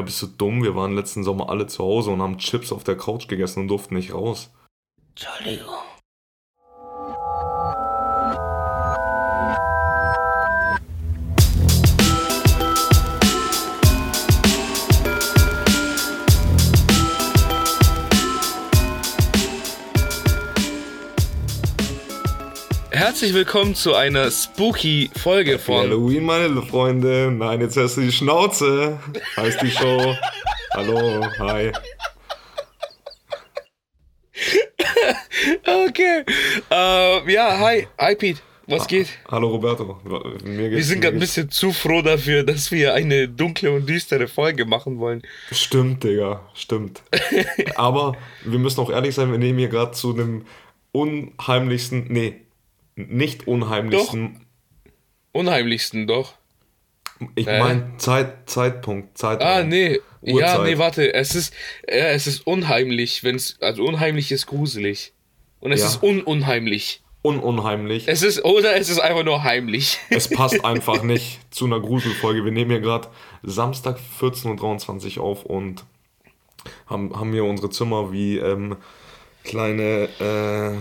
Digga, bist du dumm? Wir waren letzten Sommer alle zu Hause und haben Chips auf der Couch gegessen und durften nicht raus. Entschuldigung. Herzlich willkommen zu einer spooky Folge von. Halloween, meine Freunde. Nein, jetzt hast du die Schnauze. Heißt die Show. Hallo, hi. Okay. Äh, ja, hi, hi Pete. Was geht? Hallo Roberto. Mir geht's, Wir sind gerade ein bisschen zu froh dafür, dass wir eine dunkle und düstere Folge machen wollen. Stimmt, Digga, stimmt. Aber wir müssen auch ehrlich sein, wir nehmen hier gerade zu dem unheimlichsten, nee, nicht unheimlichsten, Unheimlichsten doch. ich Hä? meine Zeit, Zeitpunkt, Zeitraum. Ah, nee. Ja, Uhrzeit. nee, warte. Es ist, ja, es ist unheimlich, wenn es, also unheimlich ist gruselig. Und es Ja. ist ununheimlich. Ununheimlich. Es ist, oder es ist einfach nur heimlich. Es passt einfach nicht zu einer Gruselfolge. Wir nehmen hier gerade Samstag 14.23 Uhr auf und haben, haben hier unsere Zimmer wie ähm, kleine, äh,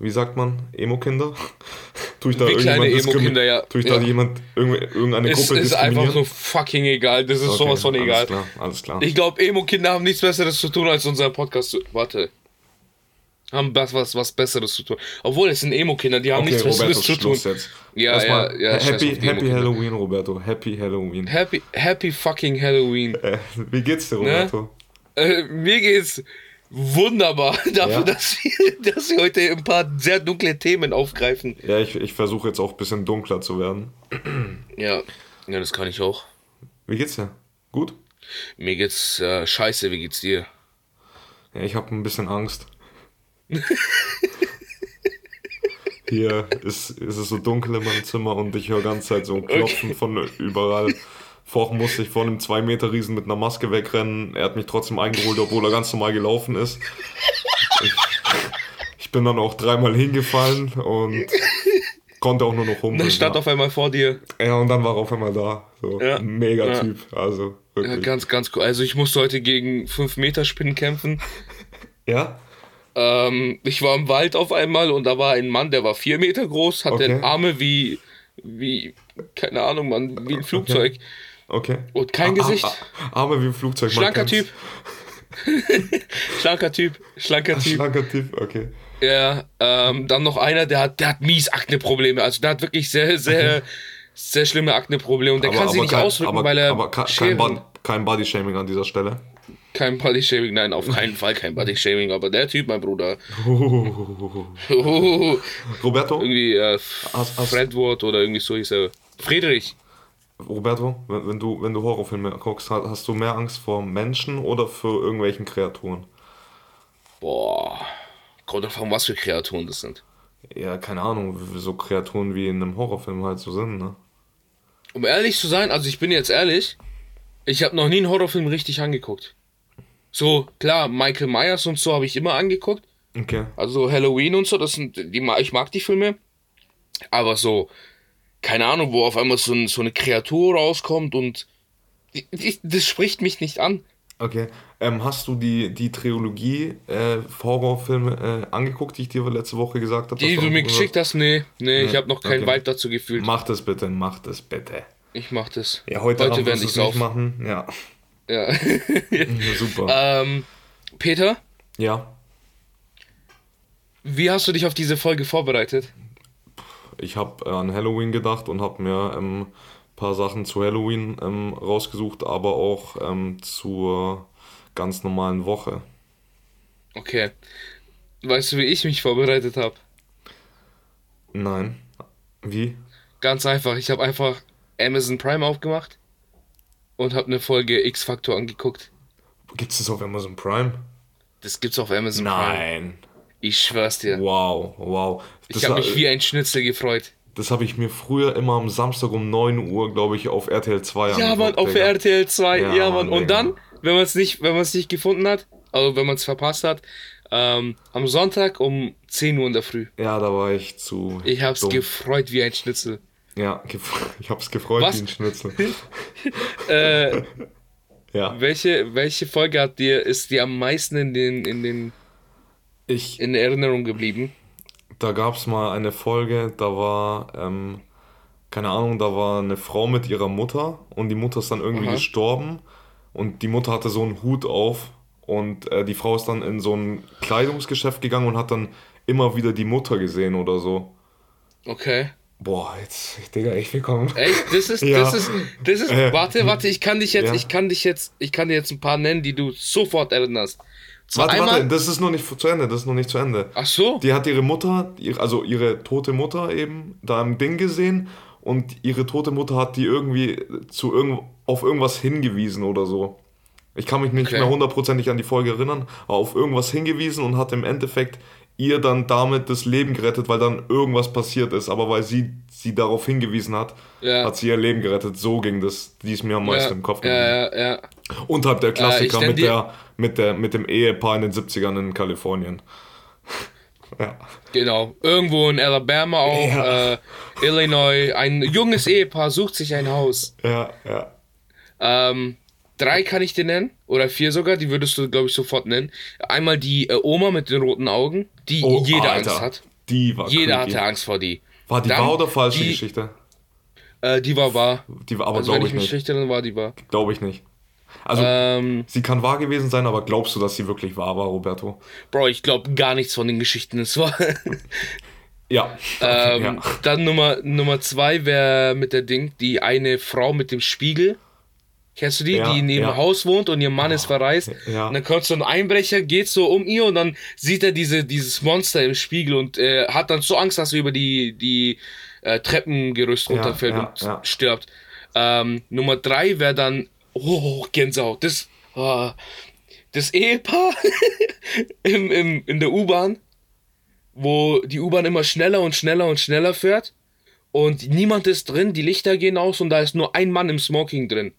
wie sagt man, Emo-Kinder? Tue ich da Wie kleine Emo-Kinder, ja. Tue ich da Ja. jemand, irgende- irgendeine es Gruppe ist einfach so fucking egal. Das ist Okay, sowas von egal. Alles klar, alles klar. Ich glaube, Emo-Kinder haben nichts Besseres zu tun, als unseren Podcast zu. Warte. Haben was, was, was Besseres zu tun. Obwohl, es sind Emo-Kinder, die haben okay, nichts Besseres Roberto, zu tun. Schluss jetzt. Ja, Erstmal ja, ja, Happy, Happy. Halloween, Roberto. Happy Halloween. Happy, happy fucking Halloween. Äh, wie geht's dir, Ne? Roberto? Äh, mir geht's wunderbar dafür, Ja? dass, wir, dass wir heute ein paar sehr dunkle Themen aufgreifen. Ja, ich, ich versuche jetzt auch ein bisschen dunkler zu werden. Ja, ja, das kann ich auch. Wie geht's dir? Gut? Mir geht's äh, scheiße, wie geht's dir? Ja, ich habe ein bisschen Angst. Hier ist, ist es so dunkel in meinem Zimmer und ich höre ganze Zeit so ein Klopfen von überall. Vorhin musste ich vor einem 2 Meter Riesen mit einer Maske wegrennen. Er hat mich trotzdem eingeholt, obwohl er ganz normal gelaufen ist. Ich, ich bin dann auch dreimal hingefallen und konnte auch nur noch humpeln. Dann stand ja. auf einmal vor dir. ja, und dann war er auf einmal da. So, Ja. mega Ja. Typ. Also, Ja, wirklich. ganz, ganz cool. Also ich musste heute gegen 5 Meter Spinnen kämpfen. Ja? Ähm, ich war im Wald auf einmal und da war ein Mann, der war 4 Meter groß, hatte Okay. Arme wie, wie, keine Ahnung, Mann, wie ein Flugzeug. Okay. Und kein Ah, Gesicht. ah, ah, Arme wie ein Flugzeug. Schlanker. Typ. schlanker Typ, schlanker Typ. Schlanker Typ, okay. Ja, ähm, dann noch einer, der hat, der hat mies Akne-Probleme. Also der hat wirklich sehr, sehr, sehr schlimme Akne-Probleme und der kann sie nicht kein, ausdrücken, aber, weil er aber kein, kein, Body-Shaming an dieser Stelle. kein Body-Shaming, nein, auf keinen Fall kein Body-Shaming, aber der Typ, mein Bruder, Roberto, irgendwie äh, Fredward oder irgendwie so hieß er. Friedrich. Roberto, wenn, wenn, du, wenn du Horrorfilme guckst, hast, hast du mehr Angst vor Menschen oder vor irgendwelchen Kreaturen? Boah, kommt davon, was für Kreaturen das sind. Ja, keine Ahnung, so Kreaturen wie in einem Horrorfilm halt so sind, ne? Um ehrlich zu sein, also ich bin jetzt ehrlich, ich habe noch nie einen Horrorfilm richtig angeguckt. So, klar, Michael Myers und so habe ich immer angeguckt. Okay. Also Halloween und so, das sind die ich mag die Filme. Aber so, keine Ahnung, wo auf einmal so, ein, so eine Kreatur rauskommt und die- das spricht mich nicht an. Okay. Ähm, hast du die, die Trilogie äh, Horrorfilme äh, angeguckt, die ich dir letzte Woche gesagt habe? Die du mir geschickt hast, nee, nee, ich habe noch keinen okay. Vibe dazu gefühlt. Mach das bitte, mach das bitte. Ich mach das. Ja, heute, Heute werde ich es nicht saufen. machen. Ja, Ja. super. ähm, Peter, ja, wie hast du dich auf diese Folge vorbereitet? Ich habe an Halloween gedacht und habe mir ähm, ein paar Sachen zu Halloween ähm, rausgesucht, aber auch ähm, zur ganz normalen Woche. Okay. Weißt du, wie ich mich vorbereitet habe? Nein. Wie? Ganz einfach. Ich habe einfach Amazon Prime aufgemacht und habe eine Folge X-Factor angeguckt. Gibt es das auf Amazon Prime? Das gibt's auf Amazon Prime. Nein. Ich schwör's dir. Wow, wow. Ich habe mich wie ein Schnitzel gefreut. Das habe ich mir früher immer am Samstag um 9 Uhr, glaube ich, auf RTL 2 Ja, Mann, auf Digga. RTL 2. Ja, Ja, Mann. Mann, Und Digga. dann, wenn man es nicht, wenn man es nicht gefunden hat, also wenn man es verpasst hat, ähm, am Sonntag um 10 Uhr in der Früh. Ja, da war ich zu. Ich hab's dumm. gefreut wie ein Schnitzel. Ja, ich hab's gefreut Was? wie ein Schnitzel. Äh, Ja. welche, welche Folge hat dir, ist dir am meisten in, den, in, den, Ich, in Erinnerung geblieben? da gab's mal eine Folge, da war, ähm, keine Ahnung, da war eine Frau mit ihrer Mutter und die Mutter ist dann irgendwie Aha. gestorben und die Mutter hatte so einen Hut auf und äh, die Frau ist dann in so ein Kleidungsgeschäft gegangen und hat dann immer wieder die Mutter gesehen oder so. Okay. Boah, jetzt, Digga, echt willkommen. Echt? Das ist, Ja. das ist, das ist, Äh, warte, warte, ich kann dich jetzt, ja. ich kann dich jetzt, ich kann dir jetzt ein paar nennen, die du sofort erinnerst. Zwar Warte, einmal, warte, das ist noch nicht zu Ende, das ist noch nicht zu Ende. ach so, Die hat ihre Mutter, also ihre tote Mutter eben da im Ding gesehen und ihre tote Mutter hat die irgendwie zu irgend, auf irgendwas hingewiesen oder so. Ich kann mich nicht Okay. mehr hundertprozentig an die Folge erinnern, aber auf irgendwas hingewiesen und hat im Endeffekt ihr dann damit das Leben gerettet, weil dann irgendwas passiert ist. Aber weil sie sie darauf hingewiesen hat, Ja. hat sie ihr Leben gerettet. So ging das. Die ist mir am meisten ja, im Kopf geblieben. ja, ja, ja. Unterhalb der Klassiker ich nenn mit, der, mit, der, mit dem Ehepaar in den 70ern in Kalifornien. ja. Genau. Irgendwo in Alabama auch, Ja. äh, Illinois, ein junges Ehepaar sucht sich ein Haus. Ja, ja. Ähm, drei kann ich dir nennen, oder vier sogar, die würdest du, glaube ich, sofort nennen. Einmal die äh, Oma mit den roten Augen, die Oh, jeder Alter. Angst hat. Die war Jeder creepy. hatte Angst vor die. War die Dann wahr oder falsche die- Geschichte? Äh, die war wahr. Die war aber Also wenn glaube ich ich mich nicht. war die wahr. Glaube ich nicht. Also, Ähm, sie kann wahr gewesen sein, aber glaubst du, dass sie wirklich wahr war, Roberto? Bro, ich glaube gar nichts von den Geschichten ist wahr. Ja. ähm, ja. Dann Nummer, Nummer zwei wäre mit der Ding, die eine Frau mit dem Spiegel. Kennst du die, Ja, die neben ja. dem Haus wohnt und ihr Mann ist verreist? ja. Und dann kommt so ein Einbrecher, geht so um ihr und dann sieht er diese, dieses Monster im Spiegel und äh, hat dann so Angst, dass er über die, die äh, Treppengerüst Ja, runterfällt ja, und ja. stirbt. Ähm, Nummer drei wäre dann, oh, Gänsehaut, das, ah, das Ehepaar im, im, in der U-Bahn, wo die U-Bahn immer schneller und schneller und schneller fährt und niemand ist drin, die Lichter gehen aus und da ist nur ein Mann im Smoking drin.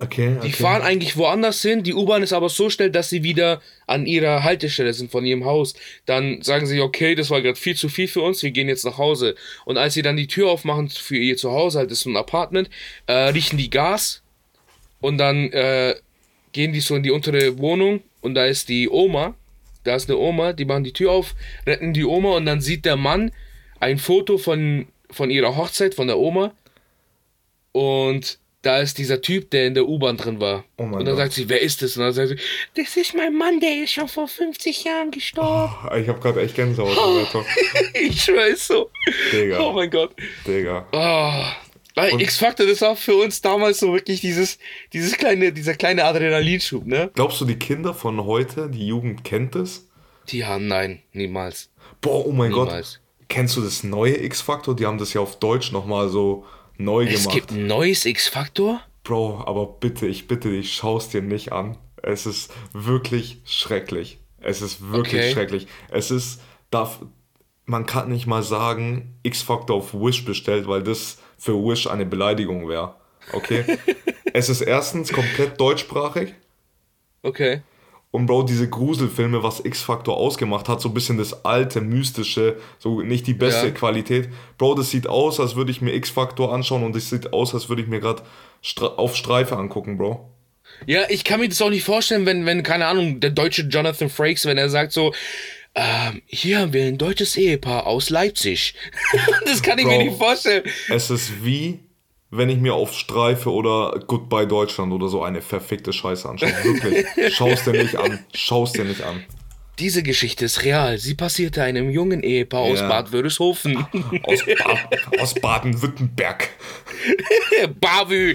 Okay, okay. Die fahren eigentlich woanders hin, die U-Bahn ist aber so schnell, dass sie wieder an ihrer Haltestelle sind von ihrem Haus. Dann sagen sie, okay, das war gerade viel zu viel für uns, wir gehen jetzt nach Hause. Und als sie dann die Tür aufmachen für ihr Zuhause, halt das ist so ein Apartment, äh, riechen die Gas und dann äh, gehen die so in die untere Wohnung und da ist die Oma, da ist eine Oma, die machen die Tür auf, retten die Oma und dann sieht der Mann ein Foto von, von ihrer Hochzeit, von der Oma und da ist dieser Typ, der in der U-Bahn drin war. Oh und dann Gott. sagt sie, wer ist das? Und dann sagt sie, das ist mein Mann, der ist schon vor 50 Jahren gestorben. Ich habe gerade echt Gänsehaut, Roberto. Ich es so. Digga. Oh mein Gott. Digga. Ah. Weil X-Factor, das war für uns damals so wirklich dieses, dieses kleine, dieser kleine Adrenalinschub, ne? Glaubst du, die Kinder von heute, die Jugend kennt es? Die haben, nein, niemals. Boah, oh mein Niemals. Gott. Kennst du das neue X-Factor? Die haben das ja auf Deutsch nochmal so neu Es gemacht. gibt ein neues X-Factor? Bro, aber bitte, ich bitte dich, schau's dir nicht an. Es ist wirklich schrecklich. Es ist wirklich Okay. schrecklich. Es ist, darf, man kann nicht mal sagen, X-Factor auf Wish bestellt, weil das für Wish eine Beleidigung wäre. Okay? es ist erstens komplett deutschsprachig. Okay. Und Bro, diese Gruselfilme, was X-Factor ausgemacht hat, so ein bisschen das alte, mystische, so nicht die beste Ja. Qualität. Bro, das sieht aus, als würde ich mir X-Factor anschauen und es sieht aus, als würde ich mir gerade auf Streife angucken, Bro. Ja, ich kann mir das auch nicht vorstellen, wenn, wenn, keine Ahnung, der deutsche Jonathan Frakes, wenn er sagt so, ähm, hier haben wir ein deutsches Ehepaar aus Leipzig. das kann ich mir Bro. nicht vorstellen. Es ist wie, wenn ich mir auf Streife oder Goodbye Deutschland oder so eine verfickte Scheiße anschaue. Wirklich. Schau's dir nicht an. Schau's dir nicht an. Diese Geschichte ist real. Sie passierte einem jungen Ehepaar aus Ja. Bad Wörishofen. Aus, ba aus Baden-Württemberg. Bavü.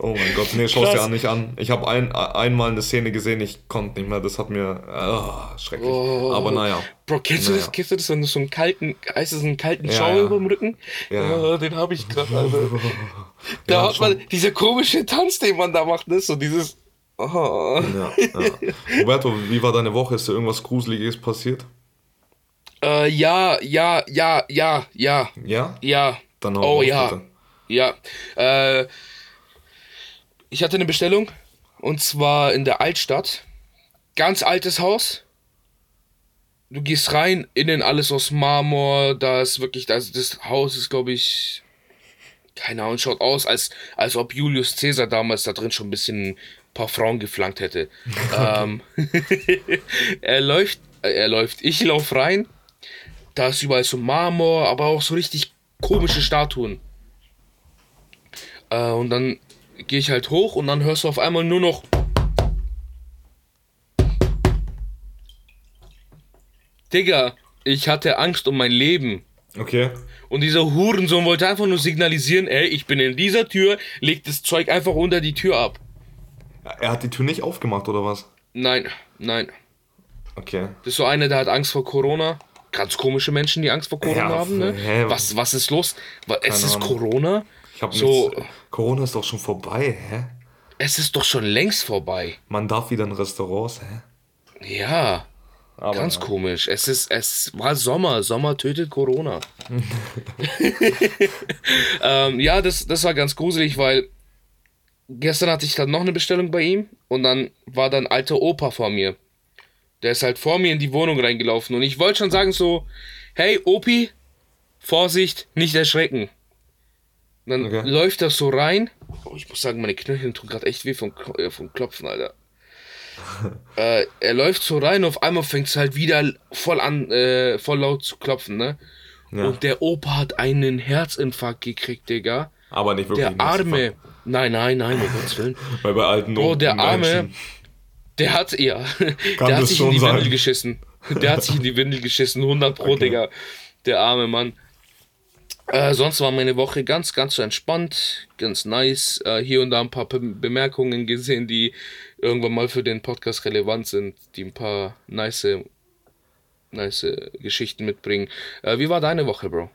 Oh mein Gott, nee, schau's dir Krass. an nicht an. Ich habe ein, einmal eine Szene gesehen, ich konnte nicht mehr. Das hat mir. ah, schrecklich. Oh. Aber naja. Bro, kennst du Naja. das? Kennst du das, wenn du so einen kalten, heißt es einen kalten Ja, Schauer ja. über dem Rücken? Ja. den habe ich gerade, Alter. Da Ja, hat man dieser komische Tanz, den man da macht, ne? So dieses. Oh. Ja, ja. Roberto, wie war deine Woche? Ist dir irgendwas Gruseliges passiert? Äh, ja, ja, ja, ja, ja, Ja? ja. Dann hau oh raus, ja. bitte. Ja. Äh, ich hatte eine Bestellung und zwar in der Altstadt. Ganz altes Haus. du gehst rein, innen alles aus Marmor, da ist wirklich, also das Haus ist, glaube ich, keine Ahnung, schaut aus, als, als ob Julius Caesar damals da drin schon ein bisschen paar Frauen geflankt hätte. ähm, er läuft, äh, er läuft, ich laufe rein, da ist überall so Marmor, aber auch so richtig komische Statuen. Äh, und dann gehe ich halt hoch und dann hörst du auf einmal nur noch. Digga, ich hatte Angst um mein Leben. Okay. Und dieser Hurensohn wollte einfach nur signalisieren, ey, ich bin in dieser Tür, legt das Zeug einfach unter die Tür ab. Er hat die Tür nicht aufgemacht, oder was? Nein, nein. Okay. Das ist so einer, der hat Angst vor Corona. Ganz komische Menschen, die Angst vor Corona Ja, haben, ne? hä? Was, was ist los? Es ist. Corona? Ich hab So- nichts. Corona ist doch schon vorbei, hä? Es ist doch schon längst vorbei. Man darf wieder in Restaurants, hä? Ja, Aber ganz ja. komisch. Es ist, es war Sommer. Sommer tötet Corona. ähm, ja, das, das war ganz gruselig, weil gestern hatte ich dann noch eine Bestellung bei ihm und dann war dann alter Opa vor mir. Der ist halt vor mir in die Wohnung reingelaufen und ich wollte schon sagen so, hey Opi, Vorsicht, nicht erschrecken. Und dann Okay. läuft das so rein. Oh, ich muss sagen, meine Knöchel tun gerade echt weh vom, äh, vom Klopfen, Alter. äh, er läuft so rein, auf einmal fängt es halt wieder voll an, äh, voll laut zu klopfen, ne? Ja. Und der Opa hat einen Herzinfarkt gekriegt, Digga. Aber nicht wirklich. Der Arme. Nein, nein, nein, um Gottes Willen. Weil bei alten Bro, der Menschen- Arme, der hat, ja, der hat sich in die sein. Windel geschissen. Der hat sich in die Windel geschissen, 100 pro, Okay. Digga. Der arme Mann. Äh, sonst war meine Woche ganz, ganz so entspannt, ganz nice. Äh, hier und da ein paar Be Bemerkungen gesehen, die irgendwann mal für den Podcast relevant sind, die ein paar nice, nice Geschichten mitbringen. Äh, wie war deine Woche, Bro?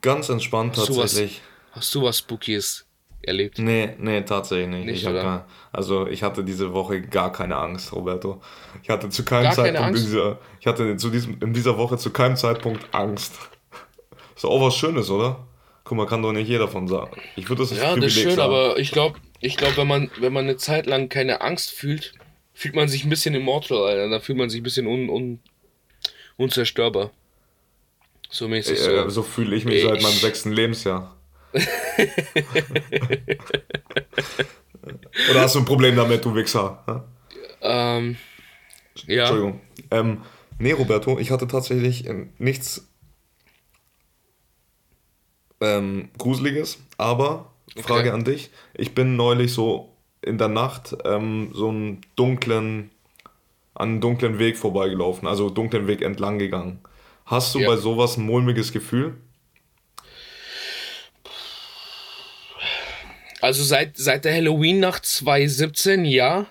Ganz entspannt Hast du was- tatsächlich. Hast du was Spookies erlebt? Nee, nee, tatsächlich nicht. Nicht, ich gar, also ich hatte diese Woche gar keine Angst, Roberto. Ich hatte zu keinem Gar Zeitpunkt in dieser, ich hatte zu diesem, in dieser Woche zu keinem Zeitpunkt Angst. Ist doch auch was Schönes, oder? Guck mal, kann doch nicht jeder von sagen. Ich würde das als Ja, das ist schön, sagen. aber ich glaube, ich glaub, wenn man, wenn man eine Zeit lang keine Angst fühlt, fühlt man sich ein bisschen immortal, Alter. Da fühlt man sich ein bisschen un, un, unzerstörbar. So mäßig so. Äh, so fühle ich mich seit Ich- meinem sechsten Lebensjahr. Oder hast du ein Problem damit, du Wichser? Ähm, ja. Entschuldigung. Ähm, nee, Roberto, ich hatte tatsächlich äh, nichts ähm, Gruseliges, aber Frage Okay. an dich. Ich bin neulich so in der Nacht ähm, so einen dunklen, an einen dunklen Weg vorbeigelaufen, also dunklen Weg entlang gegangen. Hast du Ja. bei sowas ein mulmiges Gefühl? Also seit, seit der Halloween-Nacht 2017, ja.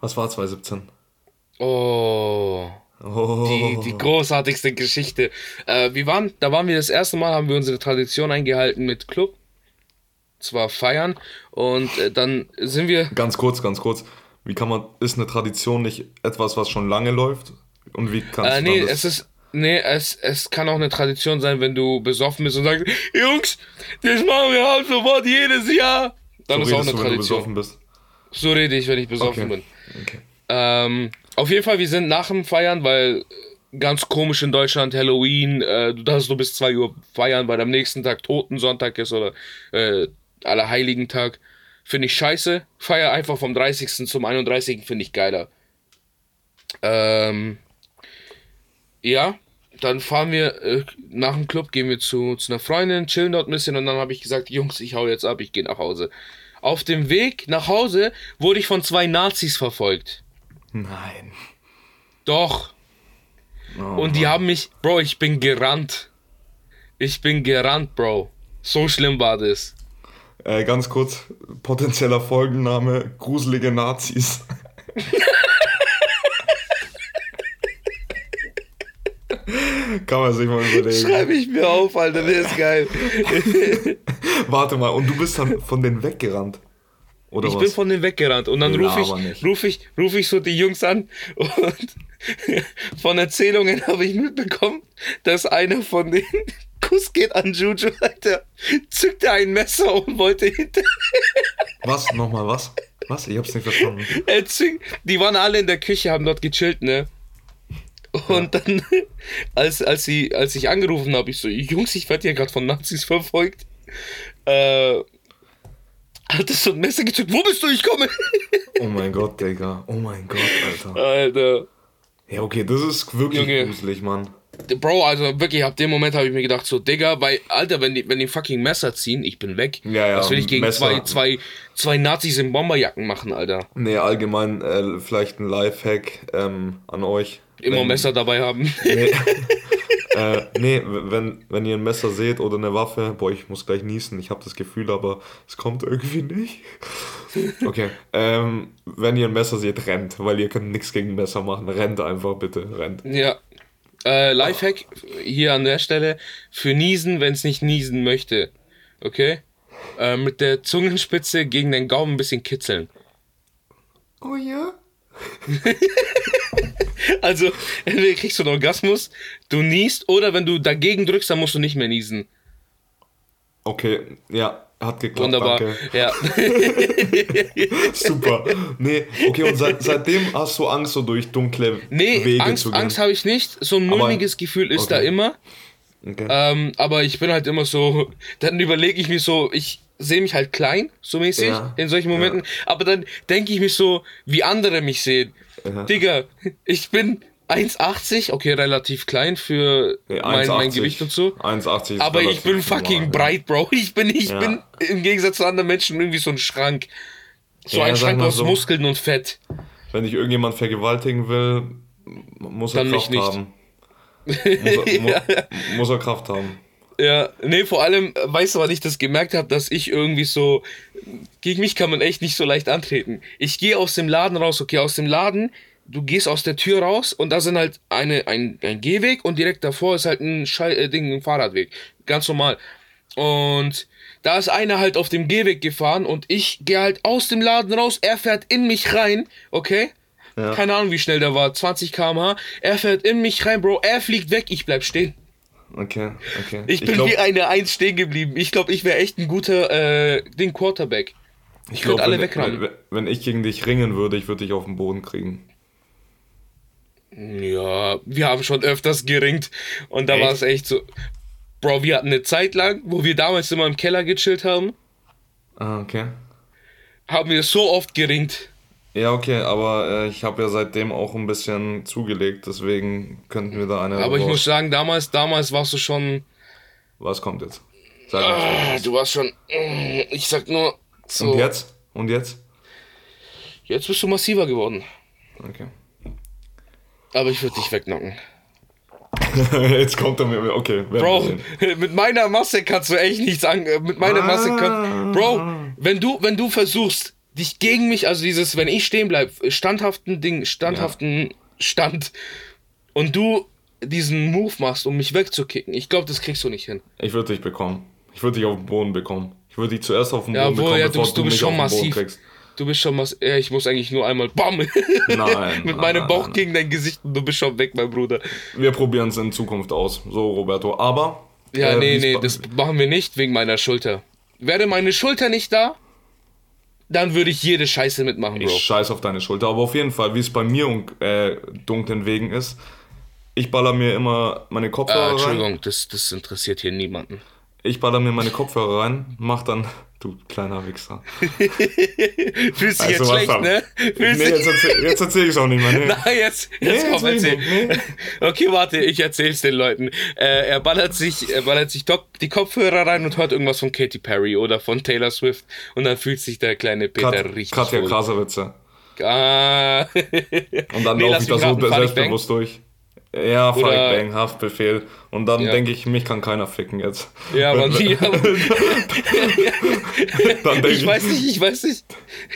Was war 2017? Oh. Oh. Die, die großartigste Geschichte. Äh, wir waren, da waren wir das erste Mal, haben wir unsere Tradition eingehalten mit Club. Zwar feiern. Und äh, dann sind wir. Ganz kurz, ganz kurz. Wie kann man, ist eine Tradition nicht etwas, was schon lange läuft? Und wie kannst Äh, du nee, das, es ist. Nee, es, es kann auch eine Tradition sein, wenn du besoffen bist und sagst, Jungs, das machen wir ab sofort jedes Jahr. Dann so ist auch eine du, wenn du Tradition. besoffen bist? So rede ich, wenn ich besoffen Okay. bin. Okay. Ähm, auf jeden Fall, wir sind nach dem Feiern, weil ganz komisch in Deutschland, Halloween, äh, du darfst nur bis 2 Uhr feiern, weil am nächsten Tag Totensonntag ist oder äh, Allerheiligentag. Finde ich scheiße. Feier einfach vom 30. zum 31. finde ich geiler. Ähm, ja, dann fahren wir äh, nach dem Club, gehen wir zu, zu einer Freundin, chillen dort ein bisschen und dann habe ich gesagt, Jungs, ich hau jetzt ab, ich gehe nach Hause. Auf dem Weg nach Hause wurde ich von zwei Nazis verfolgt. Nein. Doch. Oh, Und die haben mich, Bro, ich bin gerannt. Ich bin gerannt, Bro. So schlimm war das. Äh, ganz kurz, potenzieller Folgenname, gruselige Nazis. Kann man sich mal überlegen. Schreibe ich mir auf, Alter, der ist geil. Warte mal, und du bist dann von denen weggerannt? Oder Ich was? bin von denen weggerannt und dann rufe ich, ruf ich, ruf ich so die Jungs an und von Erzählungen habe ich mitbekommen, dass einer von denen Kuss geht an Juju, Alter, zückte ein Messer und wollte hinter was? Nochmal was? Was? Ich hab's nicht verstanden. Er die waren alle in der Küche, haben dort gechillt, ne? Und dann, als, als, sie, als ich angerufen habe, ich so, Jungs, ich werde hier gerade von Nazis verfolgt. Äh, hat das so ein Messer gezückt. Wo bist du? Ich komme. Oh mein Gott, Digga. Oh mein Gott, Alter. Alter. Ja, okay, das ist wirklich Junge. gruselig, Mann. Bro, also wirklich, ab dem Moment habe ich mir gedacht, so, Digga, weil, Alter, wenn die, wenn die fucking Messer ziehen, ich bin weg. Ja, ja, Was will ich gegen Messer- zwei, zwei, zwei Nazis in Bomberjacken machen, Alter? Nee, allgemein äh, vielleicht ein Lifehack ähm, an euch. Immer Wenn- Messer dabei haben. Nee, äh, nee wenn, wenn ihr ein Messer seht oder eine Waffe, boah, ich muss gleich niesen, ich habe das Gefühl, aber es kommt irgendwie nicht. Okay, ähm, wenn ihr ein Messer seht, rennt, weil ihr könnt nichts gegen ein Messer machen. Rennt einfach bitte, rennt. Ja. Äh, Lifehack hier an der Stelle für Niesen, wenn es nicht niesen möchte. Okay? Äh, mit der Zungenspitze gegen den Gaumen ein bisschen kitzeln. Oh ja? Also, entweder kriegst du einen Orgasmus, du niest, oder wenn du dagegen drückst, dann musst du nicht mehr niesen. Okay, ja, hat geklappt, Wunderbar. danke. Ja. Super. Nee, okay, und seit, seitdem hast du Angst, so durch dunkle Nee, Wege Angst, zu gehen. Angst habe ich nicht. So ein Aber- mulmiges Gefühl ist da okay. immer. okay. Ähm, aber ich bin halt immer so, dann überlege ich mir so, ich sehe mich halt klein, so mäßig, Ja, in solchen Momenten. Aber dann denke ich mich so, wie andere mich sehen. Ja. Digga, ich bin 1,80, okay, relativ klein für Nee, mein, mein 1,80. Gewicht und so. 1,80 ist Aber ich bin fucking normal, breit, Bro. Ich bin, ich Ja. bin im Gegensatz zu anderen Menschen irgendwie so ein Schrank. So Ja, ein Schrank aus so. Muskeln und Fett. Wenn dich irgendjemand vergewaltigen will, muss er Dann mich Kraft nicht. haben. Muss er, mu muss er Kraft haben. Ja, nee, vor allem, äh, weißt du, wann ich das gemerkt habe, dass ich irgendwie so, gegen mich kann man echt nicht so leicht antreten. Ich gehe aus dem Laden raus, okay, aus dem Laden, du gehst aus der Tür raus und da sind halt eine, ein, ein Gehweg und direkt davor ist halt ein Schei äh, Ding, ein Fahrradweg. Ganz normal. Und da ist einer halt auf dem Gehweg gefahren und ich gehe halt aus dem Laden raus, er fährt in mich rein, okay? Ja. Keine Ahnung, wie schnell der war, 20 km/h. Er fährt in mich rein, Bro, er fliegt weg, ich bleib stehen. Okay, okay. Ich bin glaub, wie eine Eins stehen geblieben. Ich glaube, ich wäre echt ein guter äh, Ding Quarterback. Ich, glaub, könnte alle wenn, wegrammen. wenn, ich gegen dich ringen würde, ich würde dich auf den Boden kriegen. Ja, wir haben schon öfters geringt und da war es echt so. Bro, wir hatten eine Zeit lang, wo wir damals immer im Keller gechillt haben, Ah, okay. haben wir so oft geringt. Ja, okay, aber äh, ich habe ja seitdem auch ein bisschen zugelegt, deswegen könnten wir da eine. Aber ich muss sagen, damals, damals warst du schon. Was kommt jetzt? Sag. Ah, du warst schon. mm, Ich sag nur. So, Und jetzt? Und jetzt? Jetzt bist du massiver geworden. Okay. Aber ich würde dich wegknocken. jetzt kommt er mir. Okay, Bro, mit meiner Masse kannst du echt nichts an. äh, Mit meiner Masse kannst. Bro, wenn du, wenn du versuchst, dich gegen mich, also dieses, wenn ich stehen bleib, standhaften Ding, standhaften Stand und du diesen Move machst, um mich wegzukicken, ich glaube, das kriegst du nicht hin. Ich würde dich bekommen. Ich würde dich auf den Boden bekommen. Ich würde dich zuerst auf den Ja, Boden wohl, bekommen, ja, du bevor bist- du bist mich schon massiv. kriegst. Du bist schon was. Ja, ich muss eigentlich nur einmal BAM! Nein. Mit nein, meinem Bauch nein. gegen dein Gesicht und du bist schon weg, mein Bruder. Wir probieren es in Zukunft aus. So, Roberto. Aber. Ja, äh, nee, nee, das machen wir nicht wegen meiner Schulter. Wäre meine Schulter nicht da, dann würde ich jede Scheiße mitmachen, Bro. Ich scheiß auf deine Schulter. Aber auf jeden Fall, wie es bei mir und äh, dunklen Wegen ist, ich baller mir immer meine Äh, Kopfhörer rein. Entschuldigung, das, das interessiert hier niemanden. Ich baller mir meine Kopfhörer rein, mach dann. Du kleiner Wichser. Fühlst dich Also, jetzt schlecht, ne? Fühlst Nee, jetzt erzähl, jetzt erzähl ich's auch nicht mehr. Nee. Na, jetzt, jetzt Nee, komm, erzähl nicht, Okay, warte, ich erzähl's den Leuten. Äh, er ballert sich, er ballert sich doch die Kopfhörer rein und hört irgendwas von Katy Perry oder von Taylor Swift und dann fühlt sich der kleine Peter Kat, richtig Katja wohl. Krasowitze. Ah. Und dann Nee, laufe ich da so selbstbewusst durch. Ja, Farid Bang, Haftbefehl. Und dann Ja. denke ich, mich kann keiner ficken jetzt. Ja, Wenn- man, ja, Dann denk ich weiß nicht, ich weiß nicht,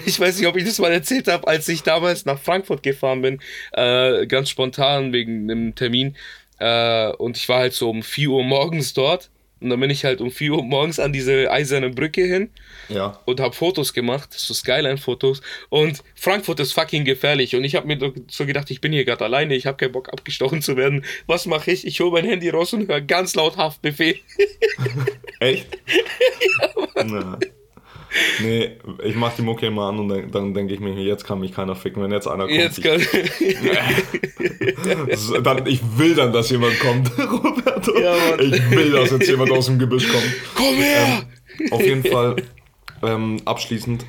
ich weiß nicht, ob ich das mal erzählt habe, als ich damals nach Frankfurt gefahren bin, äh, ganz spontan wegen einem Termin. Äh, und ich war halt so um 4 Uhr morgens dort. Und dann bin ich halt um 4 Uhr morgens an diese eiserne Brücke hin Ja. und habe Fotos gemacht, so Skyline-Fotos. Und Frankfurt ist fucking gefährlich. Und ich habe mir so gedacht, ich bin hier gerade alleine, ich habe keinen Bock abgestochen zu werden. Was mache ich? Ich hole mein Handy raus und höre ganz laut Haftbefehl. Echt? Na. Nee, ich mach die Mucke immer an und dann, dann denke ich mir, jetzt kann mich keiner ficken, wenn jetzt einer kommt. Jetzt ich, kann, So, dann, ich will dann, dass jemand kommt, Roberto. Ja, Mann. ich will, dass jetzt jemand aus dem Gebüsch kommt. komm her! Auf jeden Fall ähm, abschließend.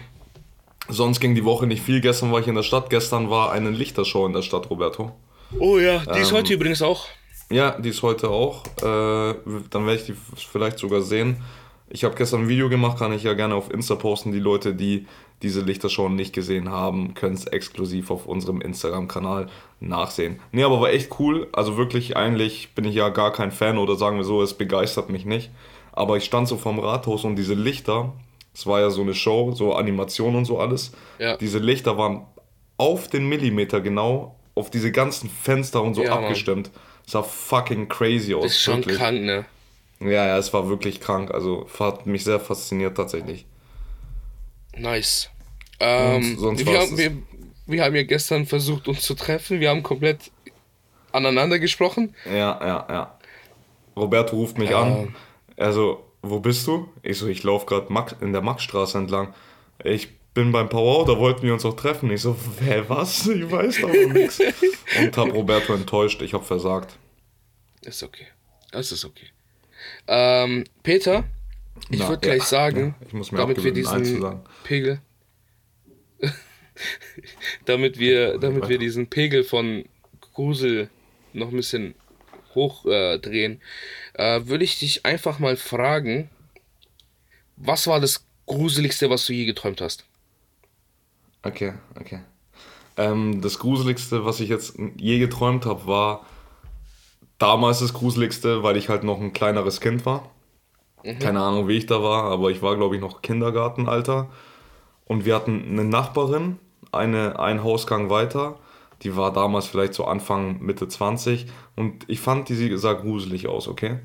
Sonst ging die Woche nicht viel. Gestern war ich in der Stadt. Gestern war eine Lichtershow in der Stadt, Roberto. oh ja, die ist Ähm, heute übrigens auch. Ja, die ist heute auch. Äh, dann werde ich die vielleicht sogar sehen. Ich habe gestern ein Video gemacht, kann ich ja gerne auf Insta posten. Die Leute, die diese Lichtershow nicht gesehen haben, können es exklusiv auf unserem Instagram-Kanal nachsehen. Nee, aber war echt cool. Also wirklich, eigentlich bin ich ja gar kein Fan oder sagen wir so, es begeistert mich nicht. Aber ich stand so vorm Rathaus und diese Lichter, es war ja so eine Show, so Animation und so alles. Ja. Diese Lichter waren auf den Millimeter genau auf diese ganzen Fenster und so Ja, Mann. abgestimmt. sah fucking crazy aus. Das ist schon wirklich. krank, ne? Ja, ja, es war wirklich krank. Also hat mich sehr fasziniert tatsächlich. Nice. Ähm, sonst wir, haben, wir, wir haben ja gestern versucht, uns zu treffen. Wir haben komplett aneinander gesprochen. Ja, ja, ja. Roberto ruft mich Ja. an. Er so, wo bist du? Ich so, ich laufe gerade in der Maxstraße entlang. Ich bin beim Powwow, da wollten wir uns auch treffen. Ich so, hä, was? Ich weiß doch nichts. Und hab Roberto enttäuscht. Ich hab versagt. Ist okay. Das ist okay. Ähm, Peter, ich würde gleich ja, sagen, ja, ich muss mir damit wir diesen. Pegel, damit wir, damit wir diesen Pegel von Grusel noch ein bisschen hochdrehen, äh, äh, würde ich dich einfach mal fragen, was war das Gruseligste, was du je geträumt hast? Okay, okay. Ähm, das Gruseligste, was ich jetzt je geträumt habe, war damals das Gruseligste, weil ich halt noch ein kleineres Kind war. Keine Ahnung, wie ich da war, aber ich war, glaube ich, noch Kindergartenalter. Und wir hatten eine Nachbarin, eine, ein Hausgang weiter. Die war damals vielleicht so Anfang, Mitte 20. Und ich fand, die sah gruselig aus, okay?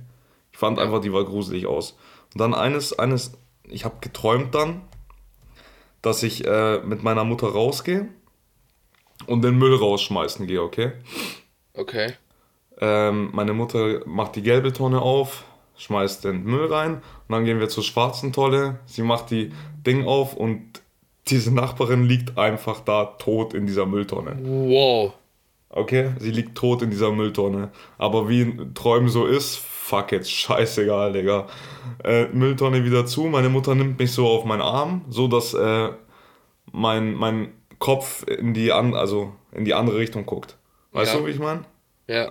Ich fand einfach, die war gruselig aus. Und dann eines, eines, ich habe geträumt dann, dass ich äh, mit meiner Mutter rausgehe und den Müll rausschmeißen gehe, okay? Okay. Ähm, meine Mutter macht die gelbe Tonne auf, schmeißt den Müll rein und dann gehen wir zur schwarzen Tonne. Sie macht die Ding auf und diese Nachbarin liegt einfach da tot in dieser Mülltonne. Wow. Okay, sie liegt tot in dieser Mülltonne. Aber wie in Träumen so ist, fuck jetzt, scheißegal, Digga. Äh, Mülltonne wieder zu, meine Mutter nimmt mich so auf meinen Arm, so dass äh, mein, mein Kopf in die, an, also in die andere Richtung guckt. Weißt Ja. du, wie ich meine? Ja.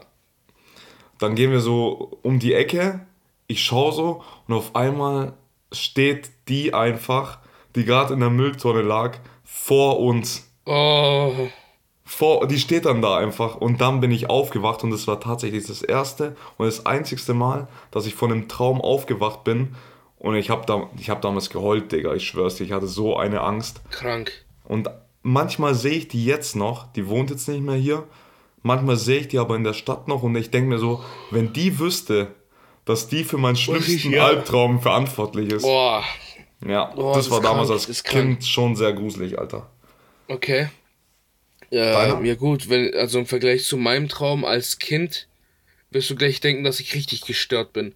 Dann gehen wir so um die Ecke, ich schaue so und auf einmal steht die einfach, die gerade in der Mülltonne lag, vor uns Oh. vor, die steht dann da einfach und dann bin ich aufgewacht und es war tatsächlich das erste und das einzigste Mal, dass ich von einem Traum aufgewacht bin und ich habe da, ich hab damals geheult, Digga, ich schwör's dir, ich hatte so eine Angst Krank. und manchmal sehe ich die jetzt noch, die wohnt jetzt nicht mehr hier, manchmal sehe ich die aber in der Stadt noch und ich denke mir so, wenn die wüsste, dass die für meinen schlimmsten. Albtraum verantwortlich ist. Boah. Ja, Boah, das das war damals krank, als. Kind schon sehr gruselig, Alter. Okay. Ja, Deiner? ja gut, wenn, also im Vergleich zu meinem Traum als Kind wirst du gleich denken, dass ich richtig gestört bin.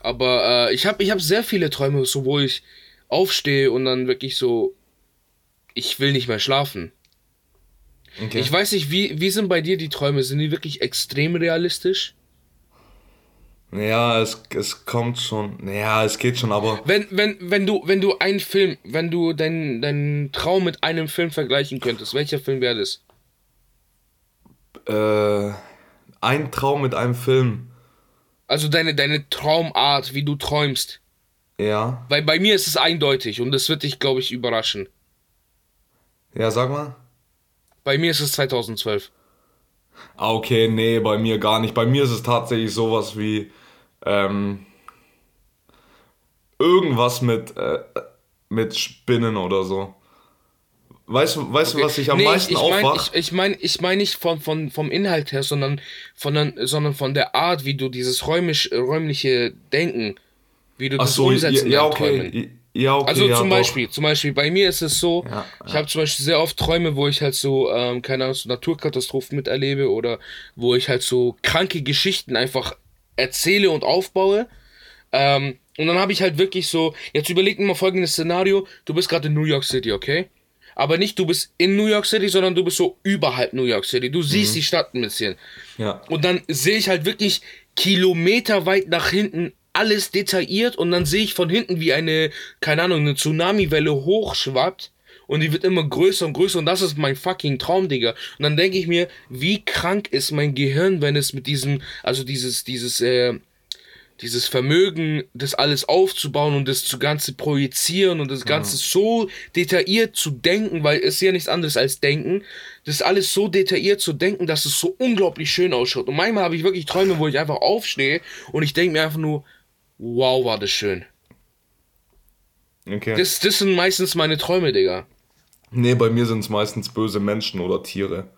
Aber äh, ich habe ich hab sehr viele Träume, so wo ich aufstehe und dann wirklich so, ich will nicht mehr schlafen. Okay. Ich weiß nicht, wie, wie sind bei dir die Träume? Sind die wirklich extrem realistisch? Ja, es, es kommt schon. Ja, es geht schon, aber Wenn, wenn, wenn du, wenn du einen Film, wenn du deinen deinen Traum mit einem Film vergleichen könntest, welcher Film wäre das? äh, ein Traum mit einem Film. Also deine, deine Traumart, wie du träumst. Ja. Weil bei mir ist es eindeutig und das wird dich, glaube ich, überraschen. Ja, sag mal. Bei mir ist es 2012. Ah, okay, nee, bei mir gar nicht. Bei mir ist es tatsächlich sowas wie ähm, irgendwas mit, äh, mit Spinnen oder so. Weißt du, weißt du, was ich am Nee, meisten ich, ich mein, aufwach? ich, ich meine ich mein nicht von, von, vom Inhalt her, sondern von, der, sondern von der Art, wie du dieses räumisch, räumliche Denken, wie du Ach das so, umsetzt ja, ja, okay. Ja, okay. Also ja, zum doch. Beispiel, zum Beispiel, bei mir ist es so, Ja, ich habe zum Beispiel sehr oft Träume, wo ich halt so, ähm, keine Ahnung, so Naturkatastrophen miterlebe oder wo ich halt so kranke Geschichten einfach erzähle und aufbaue. Ähm, Und dann habe ich halt wirklich so, jetzt überleg mir mal folgendes Szenario, du bist gerade in New York City, okay? Aber nicht du bist in New York City, sondern du bist so überhalb New York City. Du siehst die Stadt ein bisschen. Ja. Und dann sehe ich halt wirklich kilometerweit nach hinten alles detailliert und dann sehe ich von hinten, wie eine, keine Ahnung, eine Tsunamiwelle hochschwappt und die wird immer größer und größer und das ist mein fucking Traum, Digga. Und dann denke ich mir, wie krank ist mein Gehirn, wenn es mit diesem, also dieses, dieses, äh, dieses Vermögen, das alles aufzubauen und das zu Ganze projizieren und das Ganze so detailliert zu denken, weil es ist ja nichts anderes als denken, das alles so detailliert zu denken, dass es so unglaublich schön ausschaut. Und manchmal habe ich wirklich Träume, wo ich einfach aufstehe und ich denke mir einfach nur, wow, war das schön. Okay. Das, das sind meistens meine Träume, Digga. Nee, bei mir sind es meistens böse Menschen oder Tiere.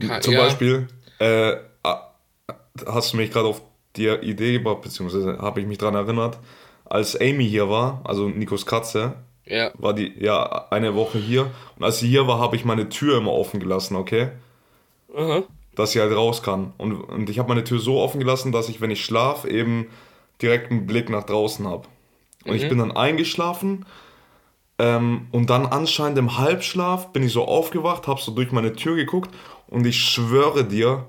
Ka- Zum ja. Beispiel, äh, hast du mich gerade auf die Idee gebracht, beziehungsweise habe ich mich daran erinnert, als Amy hier war, also Nikos Katze, Ja. war die ja eine Woche hier. Und als sie hier war, habe ich meine Tür immer offen gelassen, okay? Aha. Dass sie halt raus kann. Und, und ich habe meine Tür so offen gelassen, dass ich, wenn ich schlafe, eben direkt einen Blick nach draußen habe. Und ich bin dann eingeschlafen. Ähm, und dann anscheinend im Halbschlaf bin ich so aufgewacht, habe so durch meine Tür geguckt. Und ich schwöre dir,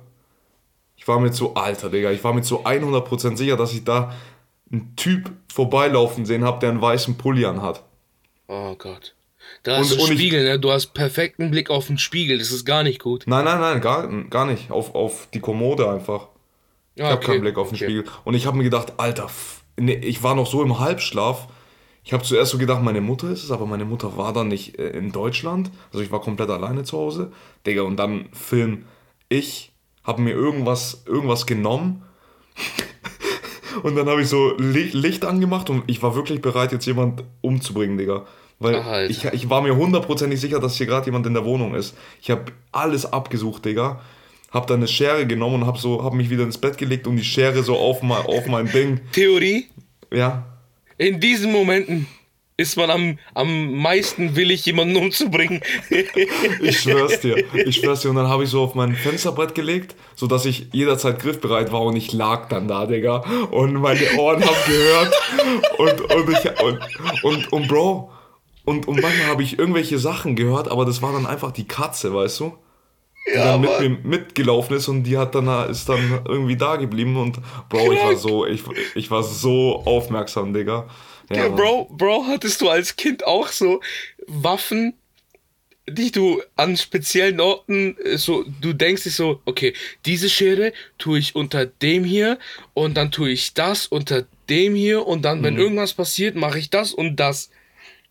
ich war mir so, alter Digga, ich war mir zu 100% sicher, dass ich da einen Typ vorbeilaufen sehen habe, der einen weißen Pulli anhat. Oh Gott. Da hast Und- du und ich- Spiegel, ne? Du hast perfekten Blick auf den Spiegel. Das ist gar nicht gut. Nein, nein, nein, gar, gar nicht. Auf, auf die Kommode einfach. Ich Ja, habe keinen Blick auf den okay. Spiegel. Und ich habe mir gedacht, Alter, nee, ich war noch so im Halbschlaf. Ich habe zuerst so gedacht, meine Mutter ist es, aber meine Mutter war dann nicht äh, in Deutschland. Also ich war komplett alleine zu Hause. Digga, und dann Film, ich habe mir irgendwas, irgendwas genommen. und dann habe ich so Li- Licht angemacht und ich war wirklich bereit, jetzt jemand umzubringen, Digga. Weil ich, ich war mir hundertprozentig sicher, dass hier gerade jemand in der Wohnung ist. Ich habe alles abgesucht, Digga. Hab dann eine Schere genommen und hab so, hab mich wieder ins Bett gelegt und die Schere so auf mein, auf mein Ding. Theorie: Ja. In diesen Momenten ist man am, am meisten willig, jemanden umzubringen. Ich schwör's dir. Ich schwör's dir. Und dann habe ich so auf mein Fensterbrett gelegt, sodass ich jederzeit griffbereit war und ich lag dann da, Digga. Und meine Ohren haben gehört. Und, und ich, und, und, und Bro, und, und manchmal habe ich irgendwelche Sachen gehört, aber das war dann einfach die Katze, weißt du? Die dann mit mir mitgelaufen ist und die hat dann, ist dann irgendwie da geblieben und Bro, ich war so, ich, ich war so aufmerksam, Digga. Ja, Ja. Bro, Bro, hattest du als Kind auch so Waffen, die du an speziellen Orten äh, so, du denkst dich so, okay, diese Schere tue ich unter dem hier und dann tue ich das unter dem hier und dann, Mhm. wenn irgendwas passiert, mache ich das und das.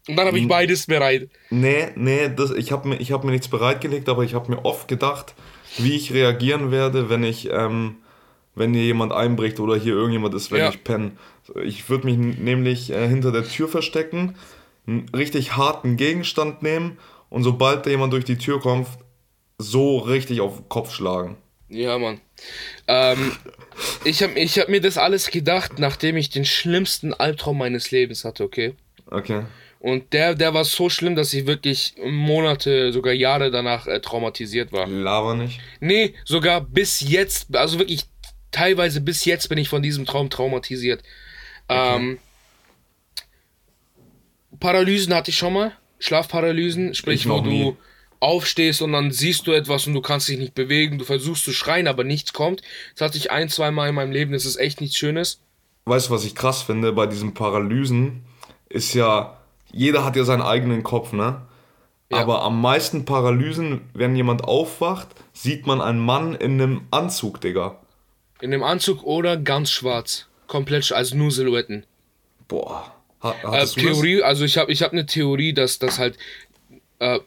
Und dann habe ich beides bereit. Nee, nee, das, ich habe mir, ich hab mir nichts bereitgelegt, aber ich habe mir oft gedacht, wie ich reagieren werde, wenn ich, ähm, wenn hier jemand einbricht oder hier irgendjemand ist, wenn Ja. ich penne. Ich würde mich nämlich äh, hinter der Tür verstecken, einen richtig harten Gegenstand nehmen und sobald da jemand durch die Tür kommt, so richtig auf den Kopf schlagen. Ja, Mann. Ähm, ich habe ich hab mir das alles gedacht, nachdem ich den schlimmsten Albtraum meines Lebens hatte, okay? Okay. Und der, der war so schlimm, dass ich wirklich Monate, sogar Jahre danach äh, traumatisiert war. Lava nicht. Nee, sogar bis jetzt, also wirklich teilweise bis jetzt bin ich von diesem Traum traumatisiert. Ähm, Paralysen hatte ich schon mal. Schlafparalysen, sprich, Ich wo noch nie. du aufstehst und dann siehst du etwas und du kannst dich nicht bewegen, du versuchst zu schreien, aber nichts kommt. Das hatte ich ein, zwei Mal in meinem Leben, das ist echt nichts Schönes. Weißt du, was ich krass finde bei diesen Paralysen? Ist ja, jeder hat ja seinen eigenen Kopf, ne? Ja. Aber am meisten Paralysen, wenn jemand aufwacht, sieht man einen Mann in einem Anzug, Digga. In dem Anzug oder ganz schwarz. Komplett, also nur Silhouetten. Boah. Ha, Äh, Theorie, also ich habe ich hab eine Theorie, dass das halt äh,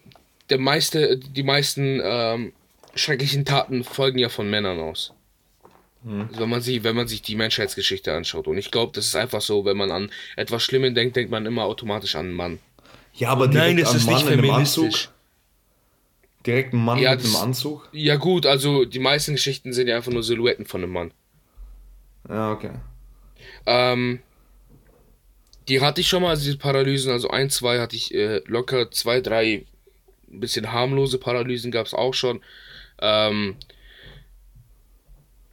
der meiste, die meisten ähm, schrecklichen Taten folgen ja von Männern aus. Hm. Also wenn man sich, wenn man sich die Menschheitsgeschichte anschaut. Und ich glaube, das ist einfach so, wenn man an etwas Schlimmes denkt, denkt man immer automatisch an einen Mann. das? Ja, aber direkt ein Mann in einem Anzug. Direkt ein Mann Ja, mit das- einem Anzug? Ja gut, also die meisten Geschichten sind ja einfach nur Silhouetten von einem Mann. Ja, okay. Ähm, die hatte ich schon mal, also diese Paralysen, also ein, zwei hatte ich äh, locker, zwei, drei ein bisschen harmlose Paralysen gab es auch schon. Ähm,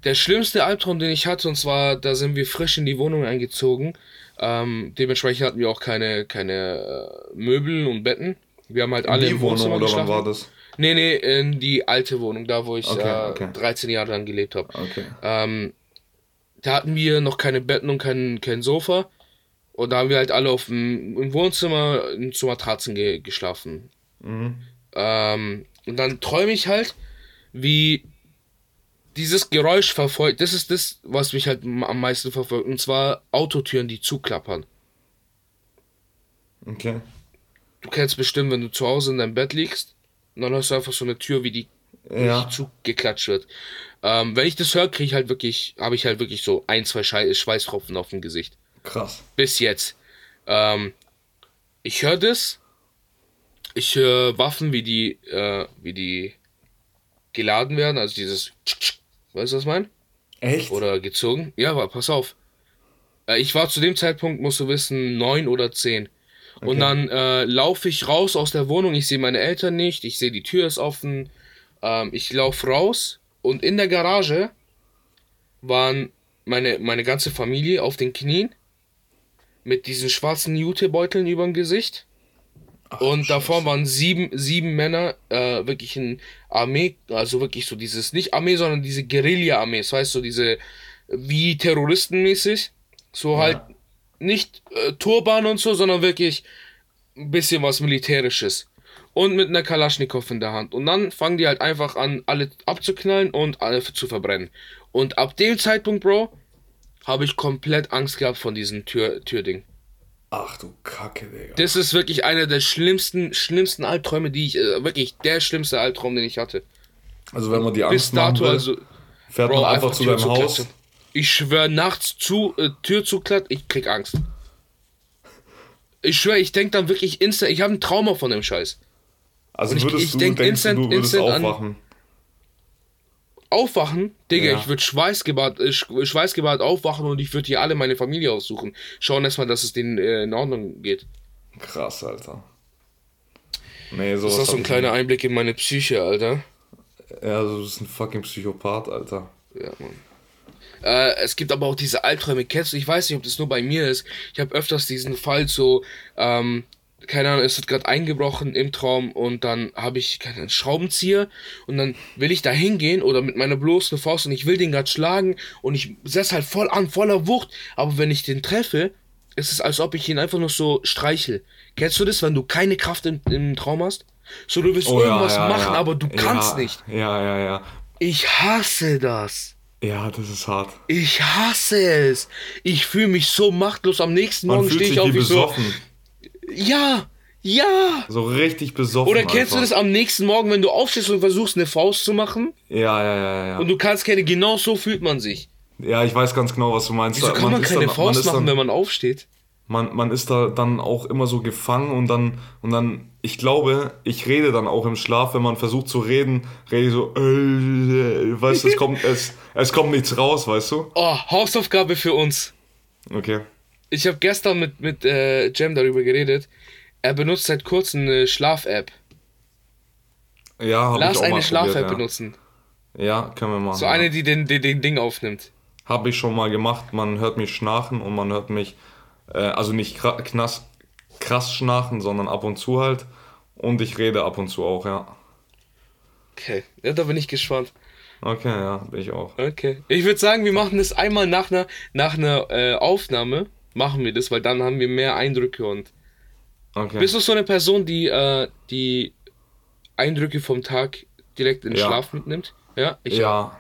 der schlimmste Albtraum, den ich hatte, und zwar, da sind wir frisch in die Wohnung eingezogen. Ähm, dementsprechend hatten wir auch keine, keine äh, Möbel und Betten. Wir haben halt alle Die im Wohnung oder wann geschlafen. war das? Nee, nee, in die alte Wohnung, da wo ich Okay, äh, okay. 13 Jahre lang gelebt habe. Okay. Ähm, da hatten wir noch keine Betten und kein, kein Sofa. Und da haben wir halt alle auf dem, im Wohnzimmer in so Matratzen ge geschlafen. Mhm. Ähm, und dann träume ich halt, wie dieses Geräusch verfolgt. Das ist das, was mich halt am meisten verfolgt. Und zwar Autotüren, die zuklappern. Okay. Du kennst bestimmt, wenn du zu Hause in deinem Bett liegst, dann hast du einfach so eine Tür, wie die Ja. zugeklatscht wird. Ähm, wenn ich das höre, kriege ich halt wirklich, habe ich halt wirklich so ein, zwei Schei Schweißtropfen auf dem Gesicht. Krass. Bis jetzt. Ähm, ich höre das. Ich höre Waffen, wie die, äh, wie die geladen werden. Also dieses, weißt du, was ich meine? Echt? Oder gezogen. Ja, aber pass auf. Äh, ich war zu dem Zeitpunkt, musst du wissen, neun oder zehn. Und Okay. dann äh, laufe ich raus aus der Wohnung. Ich sehe meine Eltern nicht. Ich sehe, die Tür ist offen. Ähm, ich laufe raus. Und in der Garage waren meine, meine ganze Familie auf den Knien. Mit diesen schwarzen Jutebeuteln über dem Gesicht. Und davor waren sieben, sieben Männer, äh, wirklich in Armee, also wirklich so dieses, nicht Armee, sondern diese Guerilla-Armees, weißt du, diese, wie Terroristenmäßig. So halt nicht äh, Turban und so, sondern wirklich ein bisschen was Militärisches. Und mit einer Kalaschnikow in der Hand. Und dann fangen die halt einfach an, alle abzuknallen und alle zu verbrennen. Und ab dem Zeitpunkt, Bro, habe ich komplett Angst gehabt von diesem Tür Türding. Ach du Kacke, Digga. Das ist wirklich einer der schlimmsten, schlimmsten Albträume, die ich, äh, wirklich der schlimmste Albtraum, den ich hatte. Also wenn man die Bis Angst machen dato, will, also, fährt Bro, man einfach, einfach zu deinem Haus. Ich schwöre, nachts zu, äh, Tür zuklatt, ich krieg Angst. Ich schwöre, ich denk dann wirklich instant, ich habe ein Trauma von dem Scheiß. Also ich- würdest ich du, denk denkst instant- du, würdest instant an- aufwachen. Digga, Ja. ich würde schweißgebadet, äh, sch- schweißgebadet aufwachen und ich würde hier alle meine Familie aussuchen. Schauen erstmal, dass es denen äh, in Ordnung geht. Krass, Alter. Nee, Das sowas ist auch so ein kleiner Einblick in meine Psyche, Alter. nicht. Ja, du bist ein fucking Psychopath, Alter. Ja, Mann. Äh, es gibt aber auch diese Albträume. Kennst du, ich weiß nicht, ob das nur bei mir ist. Ich habe öfters diesen Fall so, ähm, keine Ahnung, es wird gerade eingebrochen im Traum und dann habe ich keinen Schraubenzieher und dann will ich da hingehen oder mit meiner bloßen Faust und ich will den gerade schlagen und ich setze halt voll an, voller Wucht. Aber wenn ich den treffe, ist es, als ob ich ihn einfach nur so streichel. Kennst du das, wenn du keine Kraft im, im Traum hast? So, du willst irgendwas machen, aber du kannst Oh ja, nicht. Ja, ja, ja. Ich hasse das. Ja, das ist hart. Ich hasse es. Ich fühle mich so machtlos. Am nächsten Morgen stehe ich auf wie wie so. Ja, ja. So richtig besoffen. Oder kennst du einfach. das am nächsten Morgen, wenn du aufstehst und versuchst eine Faust zu machen Ja, ja, ja, ja. und du kannst keine, genau so fühlt man sich. Ja, ich weiß ganz genau, was du meinst. Wieso kann man ist keine dann, Faust man machen, dann, wenn man aufsteht? man, man ist da dann auch immer so gefangen und dann, und dann, ich glaube, ich rede dann auch im Schlaf, wenn man versucht zu reden, rede ich so, äh, weißt du, es kommt, es, es kommt nichts raus, weißt du? Oh, Hausaufgabe für uns. Okay. Ich habe gestern mit, mit äh, Jem darüber geredet. Er benutzt seit kurzem eine Schlaf-App. Ja, hab ich Lass auch eine Schlaf-App ja. benutzen. Ja, können wir machen. So eine, die den, den, den Ding aufnimmt. Habe ich schon mal gemacht. Man hört mich schnarchen und man hört mich, äh, also nicht kra- knass, krass schnarchen, sondern ab und zu halt. Und ich rede ab und zu auch, ja. Okay, ja, da bin ich gespannt. Okay, ja, bin ich auch. Okay. Ich würde sagen, wir machen das einmal nach einer, nach einer äh, Aufnahme. Machen wir das, weil dann haben wir mehr Eindrücke und. Okay. Bist du so eine Person, die äh, die Eindrücke vom Tag direkt in den Ja. Schlaf mitnimmt? Ja, ich ja,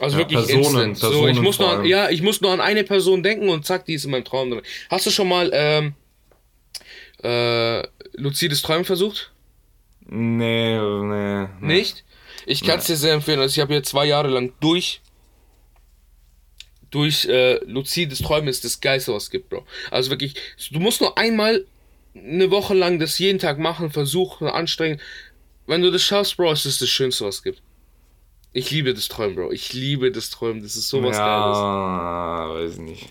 Also Ja, wirklich Personen, instant. so, Personen ich muss nur an, ja, ich muss nur an eine Person denken und zack, die ist in meinem Traum drin. Hast du schon mal ähm, äh, luzides Träumen versucht? nee, nee. nee. Nicht? Ich kann es dir sehr empfehlen. Also ich habe jetzt zwei Jahre lang durch durch äh, luzides Träumen ist das Geilste, was es gibt, Bro. Also wirklich, du musst nur einmal eine Woche lang das jeden Tag machen, versuchen, anstrengen. Wenn du das schaffst, Bro, ist das das Schönste, was es gibt. Ich liebe das Träumen, Bro. Ich liebe das Träumen. Das ist sowas Geiles. Ja, weiß ich nicht.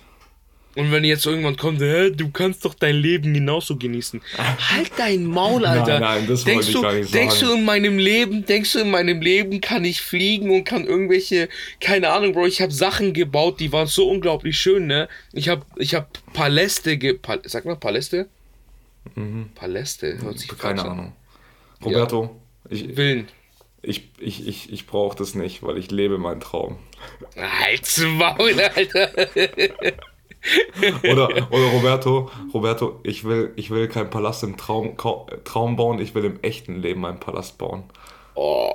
Und wenn jetzt irgendwann kommt, Hä, du kannst doch dein Leben genauso genießen. Halt dein Maul, Alter. nein, das denkst wollte ich du, gar nicht Denkst sagen. du in meinem Leben, denkst du in meinem Leben kann ich fliegen und kann irgendwelche, keine Ahnung, Bro, ich habe Sachen gebaut, die waren so unglaublich schön, ne? Ich habe ich hab Paläste ge... Pal sag mal Paläste? Paläste, hört sich Mhm. Keine an. Ahnung. Roberto, ich, Villen. ich, ich, ich, ich brauche das nicht, weil ich lebe meinen Traum. Halt's Maul, Alter. Oder, oder Roberto, Roberto, ich will, ich will keinen Palast im Traum, Kau- Traum bauen, ich will im echten Leben einen Palast bauen. Oh,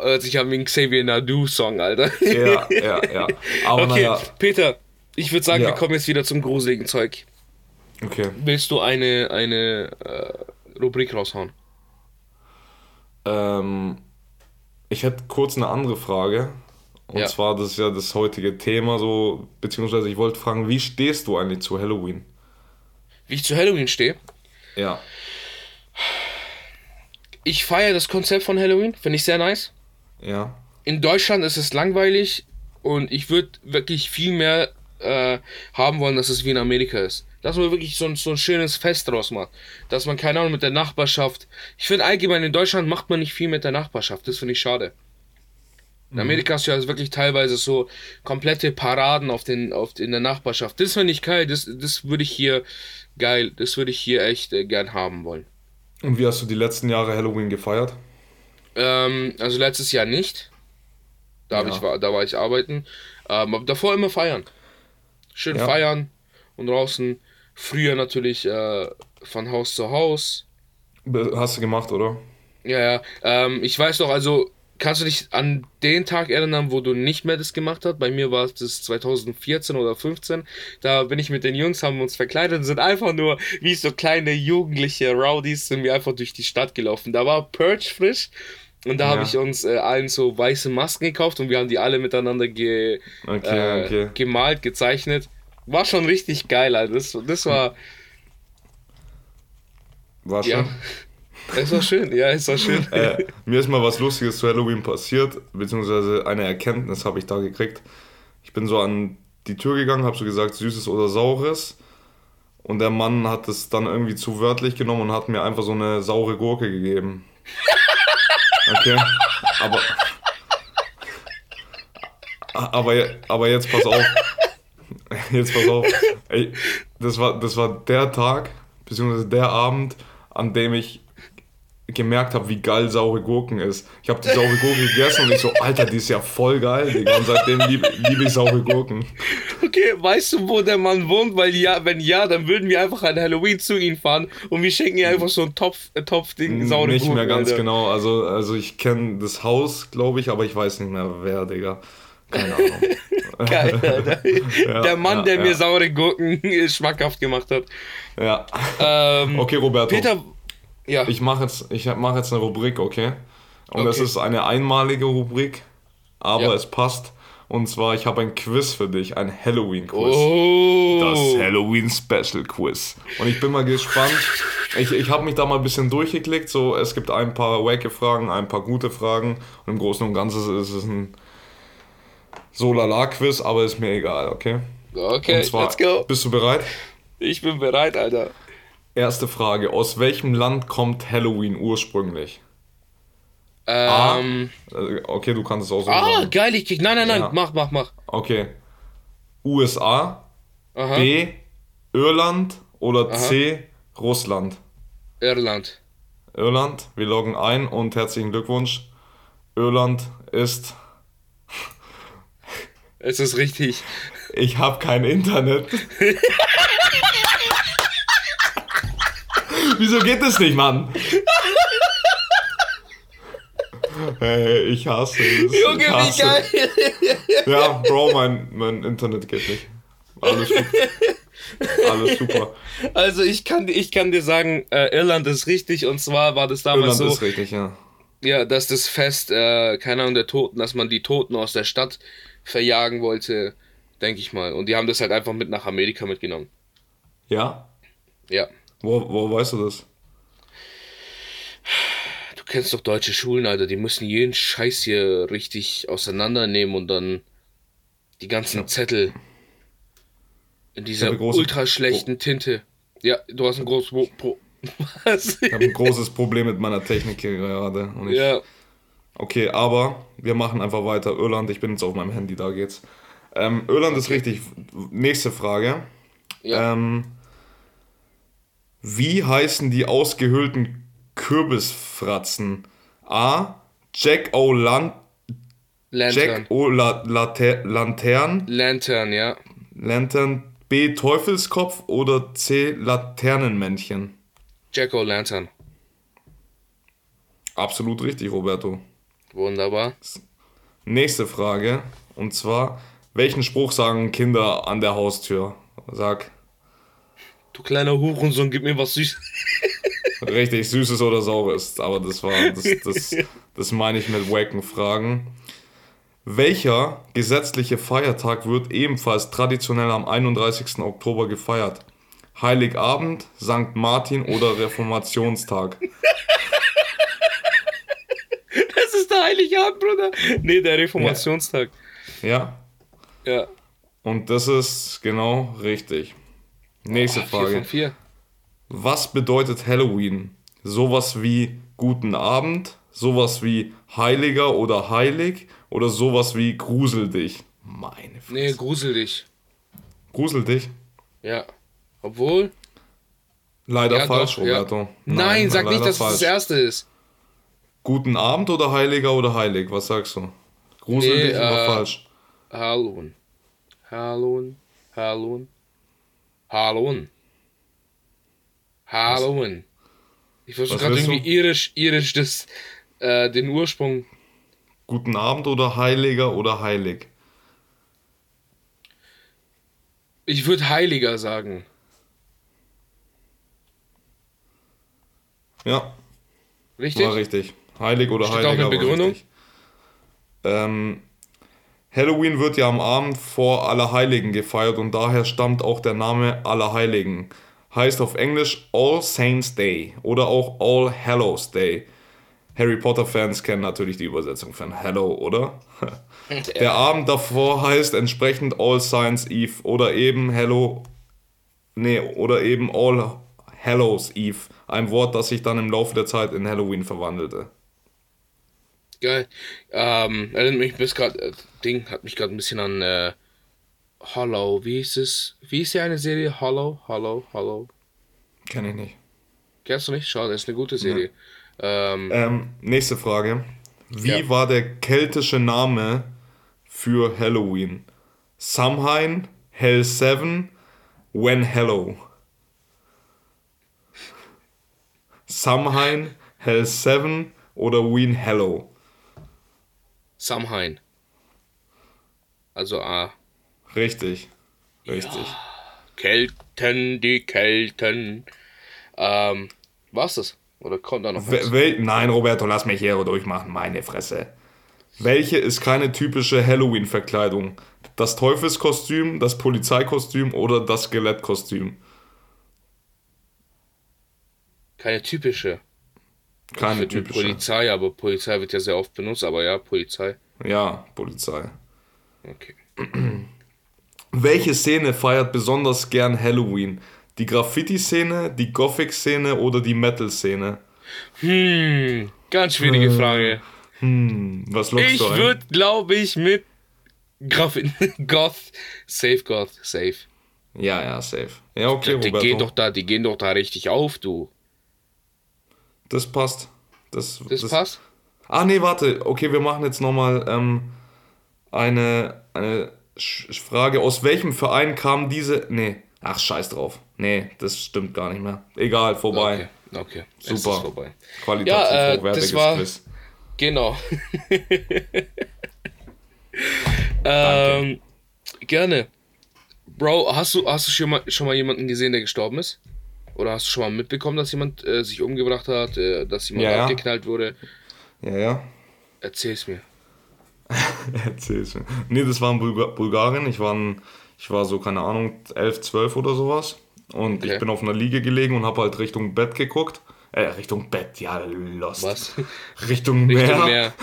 hört sich an wie ein Xavier Nadu-Song, Alter. Ja, ja, ja. Aber Okay, naja, Peter, ich würde sagen, Ja. wir kommen jetzt wieder zum gruseligen Zeug. okay. Willst du eine, eine äh, Rubrik raushauen? Ähm, ich hätte kurz eine andere Frage. Und Ja. zwar, das ist ja das heutige Thema so, beziehungsweise ich wollte fragen, wie stehst du eigentlich zu Halloween? Wie ich zu Halloween stehe. Ja. Ich feiere das Konzept von Halloween, finde ich sehr nice. Ja. In Deutschland ist es langweilig und ich würde wirklich viel mehr äh, haben wollen, dass es wie in Amerika ist. Dass man wirklich so ein, so ein schönes Fest draus macht. Dass man, keine Ahnung, mit der Nachbarschaft. Ich finde allgemein in Deutschland macht man nicht viel mit der Nachbarschaft. Das finde ich schade. In Amerika hast du ja wirklich teilweise so komplette Paraden auf den, auf, in der Nachbarschaft. Das finde ich geil. Das, das würde ich hier geil. Das würde ich hier echt äh, gern haben wollen. Und wie hast du die letzten Jahre Halloween gefeiert? Ähm, also letztes Jahr nicht. Da, Ja. ich, war, da war ich arbeiten. Ähm, aber davor immer feiern. Schön Ja. feiern und draußen. Früher natürlich äh, von Haus zu Haus. Hast du gemacht, oder? Ja, ja. Ähm, ich weiß noch, also kannst du dich an den Tag erinnern, wo du nicht mehr das gemacht hast? Bei mir war es das 2014 oder 15. Da bin ich mit den Jungs, haben uns verkleidet und sind einfach nur wie so kleine jugendliche Rowdies sind wir einfach durch die Stadt gelaufen. Da war Purge frisch. Und da habe Ja. ich uns äh, allen so weiße Masken gekauft und wir haben die alle miteinander ge, Okay, äh, okay. gemalt, gezeichnet. War schon richtig geil, Alter. Das, das war, War ja. Es war schön, ja, es war schön. Äh, mir ist mal was Lustiges zu Halloween passiert, beziehungsweise eine Erkenntnis habe ich da gekriegt. Ich bin so an die Tür gegangen, habe so gesagt, Süßes oder Saures. Und der Mann hat es dann irgendwie zu wörtlich genommen und hat mir einfach so eine saure Gurke gegeben. Okay, aber. Aber, aber jetzt pass auf. Jetzt pass auf. Ey, das war, das war der Tag, beziehungsweise der Abend, an dem ich gemerkt habe, wie geil saure Gurken ist. Ich habe die saure Gurke gegessen und ich so, Alter, die ist ja voll geil, Digga. Und seitdem liebe lieb ich saure Gurken. Okay, weißt du, wo der Mann wohnt? Weil ja, wenn ja, dann würden wir einfach an Halloween zu ihm fahren und wir schenken ihm einfach so ein Topf, äh, Topfding saure Nicht Gurken, mehr ganz Alter. genau. Also, also ich kenne das Haus, glaube ich, aber ich weiß nicht mehr wer, Digga. Keine Ahnung. Geil, Alter. Ja, der Mann, ja, der mir ja. saure Gurken schmackhaft gemacht hat. Ja. Ähm, Okay, Roberto. Peter, ja, Ich mache jetzt, ich mach jetzt eine Rubrik, okay? Und das Okay. ist eine einmalige Rubrik, aber Ja. es passt. Und zwar, ich habe ein Quiz für dich, ein Halloween-Quiz. oh, Das Halloween Special Quiz. Und ich bin mal gespannt. Ich, ich habe mich da mal ein bisschen durchgeklickt. So, es gibt ein paar wacke Fragen, ein paar gute Fragen. Und im Großen und Ganzen ist es ein Solala-Quiz, aber ist mir egal, okay? okay, zwar, let's go. bist du bereit? Ich bin bereit, Alter. Erste Frage. Aus welchem Land kommt Halloween ursprünglich? Ähm, Äh, Okay, du kannst es auch so ah, sagen. geil, ich krieg, nein, nein, nein, Ja. mach, mach, mach. Okay. USA, Aha, B. Irland oder C. Russland? Irland. Irland, wir loggen ein und herzlichen Glückwunsch. Irland ist. Es ist richtig. Ich habe kein Internet. Wieso geht das nicht, Mann? Hey, ich hasse es. Junge, ich wie hasse. geil. Ja, Bro, mein, mein Internet geht nicht. Alles gut. Alles super. Also ich kann, ich kann dir sagen, äh, Irland ist richtig und zwar war das damals Irland so, ist richtig, ja. ja, dass das Fest, äh, keine Ahnung, der Toten, dass man die Toten aus der Stadt verjagen wollte, denke ich mal. Und die haben das halt einfach mit nach Amerika mitgenommen. Ja? Ja. Wo, wo weißt du das? Du kennst doch deutsche Schulen, Alter, die müssen jeden Scheiß hier richtig auseinandernehmen und dann die ganzen Zettel. In dieser ultra schlechten Tinte. Ja, du hast ein großes Pro. Pro Was? Ich habe ein großes Problem mit meiner Technik hier gerade. Und ich, ja. Okay, aber wir machen einfach weiter. Irland, ich bin jetzt auf meinem Handy, da geht's. Ähm, Irland ist richtig. Nächste Frage. Ja. Ähm, wie heißen die ausgehöhlten Kürbisfratzen? A. Jack O. Lan Lantern. Jack O. La Late Lantern. Lantern, ja. Lantern. B. Teufelskopf oder C. Laternenmännchen? Jack O'Lantern. Absolut richtig, Roberto. Wunderbar. Nächste Frage. Und zwar, welchen Spruch sagen Kinder an der Haustür? Sag, Du kleiner Hurensohn, gib mir was süß. richtig, Süßes oder Saures. Aber das war, das, das, das meine ich mit wacken Fragen. Welcher gesetzliche Feiertag wird ebenfalls traditionell am 31. Oktober gefeiert? Heiligabend, St. Martin oder Reformationstag? Das ist der Heiligabend, Bruder. Nee, der Reformationstag. Ja, Ja. und das ist genau richtig. Nächste Vier Frage. von vier. Was bedeutet Halloween? Sowas wie guten Abend, sowas wie heiliger oder heilig oder sowas wie grusel dich? Meine Fresse. Nee, grusel dich. Grusel dich? Ja. Obwohl. Leider Ja, falsch, doch, ja. Roberto. Nein, sag nicht, dass es das erste ist. Guten Abend oder heiliger oder heilig? Was sagst du? Grusel Nee, dich oder äh, falsch? Halloween. Halloween. Halloween. Halloween. Halloween. Ich versuche gerade willst du? irgendwie irisch, irisch das, äh, den Ursprung. Guten Abend oder heiliger oder heilig? Ich würde heiliger sagen. Ja, Richtig? war richtig. Heilig oder Steht auch heiliger eine war Begründung? Ähm, Halloween wird ja am Abend vor Allerheiligen gefeiert und daher stammt auch der Name Allerheiligen. Heißt auf Englisch All Saints Day oder auch All Hallows Day. Harry Potter Fans kennen natürlich die Übersetzung von Hello, oder? Der Abend davor heißt entsprechend All Saints Eve oder eben Hello, nee, oder eben All Hallows Eve. Ein Wort, das sich dann im Laufe der Zeit in Halloween verwandelte. Geil. Ähm, erinnert mich bis gerade, äh, Ding hat mich gerade ein bisschen an äh, Hollow. Wie hieß es? Wie ist die eine Serie? Hollow, Hollow, Hollow. Kenn ich nicht. Kennst du nicht? Schau, das ist eine gute Serie. Ähm, Ähm, nächste Frage. Wie Ja. war der keltische Name für Halloween? Samhain, Hell 7, When Hello. Samhain, Hell 7 oder Ween Hello. Samhain. Also A. Richtig. Richtig. Kelten, die Kelten. Ähm, war's das? Oder kommt da noch was? Wel Nein, Roberto, lass mich hier durchmachen, meine Fresse. Welche ist keine typische Halloween-Verkleidung? Das Teufelskostüm, das Polizeikostüm oder das Skelettkostüm? Keine typische. Keine typische. Polizei, aber Polizei wird ja sehr oft benutzt, aber ja, Polizei. Ja, Polizei. Okay. Welche Szene feiert besonders gern Halloween? Die Graffiti-Szene, die Gothic-Szene oder die Metal-Szene? Hm, ganz schwierige Frage. Hm, was lockst Ich du ein? würde, glaube ich, mit Graf Goth, Safe Goth, Safe. Ja, ja, safe. Ja, okay, die Roberto. gehen doch da, die gehen doch da richtig auf, du. Das passt. Das, Das, passt? Ah, nee, warte. Okay, wir machen jetzt nochmal ähm, eine, eine Sch Frage. Aus welchem Verein kam diese... Nee, ach, scheiß drauf. Nee, das stimmt gar nicht mehr. Egal, vorbei. Okay, okay. Super. ist vorbei. Qualitativ Ja, äh, hochwertiges das war- Quiz. Genau. ähm, gerne. Bro, hast du, hast du schon mal, schon mal jemanden gesehen, der gestorben ist? Oder hast du schon mal mitbekommen, dass jemand äh, sich umgebracht hat, äh, dass jemand Ja, abgeknallt wurde? Ja, ja. Erzähl's mir. Erzähl's mir. Nee, das war in Bulga Bulgarien. Ich war, ein, ich war so, keine Ahnung, 11, 12 oder sowas. Und Okay. ich bin auf einer Liege gelegen und habe halt Richtung Bett geguckt. Äh, Richtung Bett, ja, lost. Was? Richtung Meer. Richtung Meer.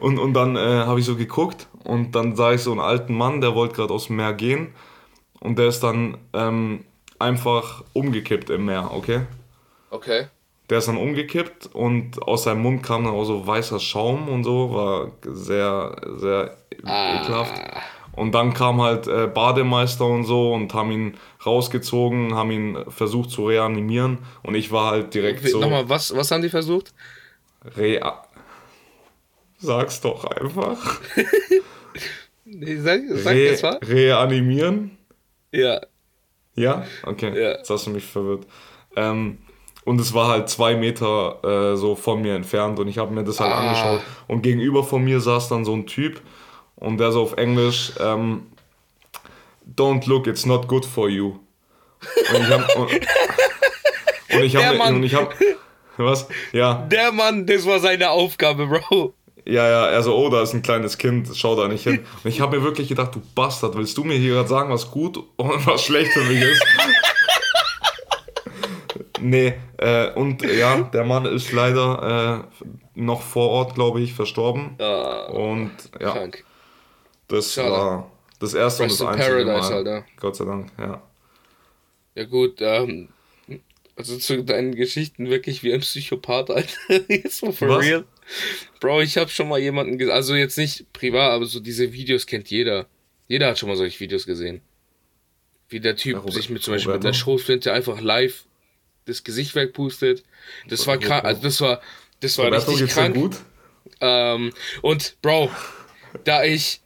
Und, und dann äh, habe ich so geguckt und dann sah ich so einen alten Mann, der wollte gerade aus dem Meer gehen und der ist dann ähm, einfach umgekippt im Meer, okay? Okay. Der ist dann umgekippt und aus seinem Mund kam dann auch so weißer Schaum und so, war sehr, sehr ekelhaft. Und dann kam halt äh, Bademeister und so und haben ihn rausgezogen, haben ihn versucht zu reanimieren und ich war halt direkt so. Nochmal, was, was haben die versucht? Rea Sag's doch einfach. Nee, sag, sag Re das mal. reanimieren? Ja. Ja? Okay, Ja. jetzt hast du mich verwirrt. Ähm, und es war halt zwei Meter äh, so von mir entfernt und ich habe mir das halt Ah. angeschaut. Und gegenüber von mir saß dann so ein Typ und der so auf Englisch, ähm, Don't look, it's not good for you. Und ich hab, und, und ich habe Mann. und ich hab, was? Ja, Der Mann, das war seine Aufgabe, Bro. Ja, ja, er so, oh, da ist ein kleines Kind, schau da nicht hin. Und ich habe mir wirklich gedacht, du Bastard, willst du mir hier gerade sagen, was gut und was schlecht für mich ist? nee, äh, und ja, der Mann ist leider äh, noch vor Ort, glaube ich, verstorben. Ah, Und ja, krank. das Schade. war das erste Rest und das in einzige Paradise, Mal. Alter. Gott sei Dank, ja. Ja gut, ähm, also zu deinen Geschichten wirklich wie ein Psychopath, Alter. Jetzt mal for Was? real. Bro, ich habe schon mal jemanden gesehen, also jetzt nicht privat, aber so diese Videos kennt jeder. Jeder hat schon mal solche Videos gesehen. Wie der Typ Robert- sich mit zum Beispiel mit Roberto? der Schrotflinte einfach live das Gesicht wegpustet. Das war krank, also das war, das war Roberto, richtig krank. gut? Ähm, und Bro, da ich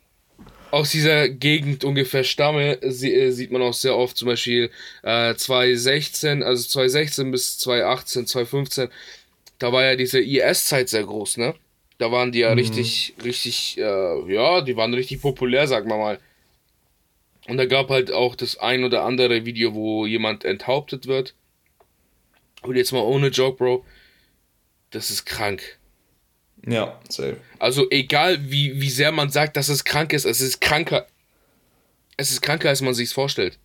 aus dieser Gegend ungefähr stamme, äh, sieht man auch sehr oft zum Beispiel äh, 2016, also 2016 bis 2018, 2015, da war ja diese IS-Zeit sehr groß, ne? Da waren die ja richtig, richtig, äh, ja, die waren richtig populär, sagen wir mal. Und da gab halt auch das ein oder andere Video, wo jemand enthauptet wird. Und jetzt mal ohne Joke, Bro. Das ist krank. Ja, safe. Also egal wie, wie sehr man sagt, dass es krank ist, es ist kranker. Es ist kranker, als man sich's vorstellt.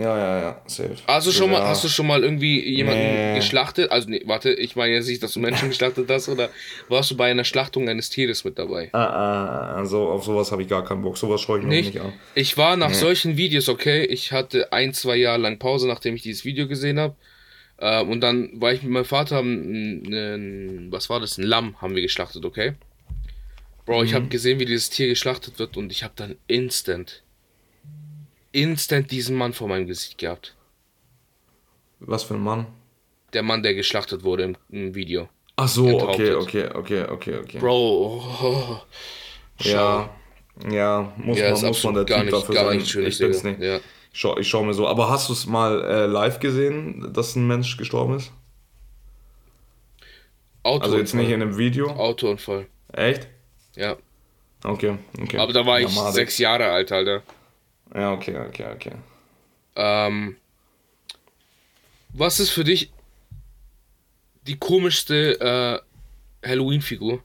Ja, ja, ja, safe. Also schon mal, ja. hast du schon mal irgendwie jemanden Nee. geschlachtet? Also nee, warte, ich meine jetzt nicht, dass du Menschen geschlachtet hast, oder warst du bei einer Schlachtung eines Tieres mit dabei? Ah, ah, ah, so, auf sowas habe ich gar keinen Bock. Sowas schaue ich mir Nicht? an. Ich war nach solchen Videos, okay, ich hatte ein, zwei Jahre lang Pause, nachdem ich dieses Video gesehen habe. Äh, und dann war ich mit meinem Vater, ein, ein, was war das, ein Lamm haben wir geschlachtet, okay? Bro, ich habe gesehen, wie dieses Tier geschlachtet wird und ich habe dann instant, instant diesen Mann vor meinem Gesicht gehabt. Was für ein Mann? Der Mann, der geschlachtet wurde im, im Video. Ach so, okay, okay, okay, okay, okay. Bro, oh, ja, ja, muss ja, man, muss man der Typ nicht, dafür sein. nicht schön. ich bin's nicht. Ja. Ich schau, ich schau mir so. Aber hast du es mal äh, live gesehen, dass ein Mensch gestorben ist? Autounfall. Also jetzt nicht in einem Video? Autounfall. Echt? Ja. Okay, okay. Aber da war ich Ja, sechs Jahre alt, Alter. Ja, okay, okay, okay. Ähm, was ist für dich die komischste äh, Halloween-Figur?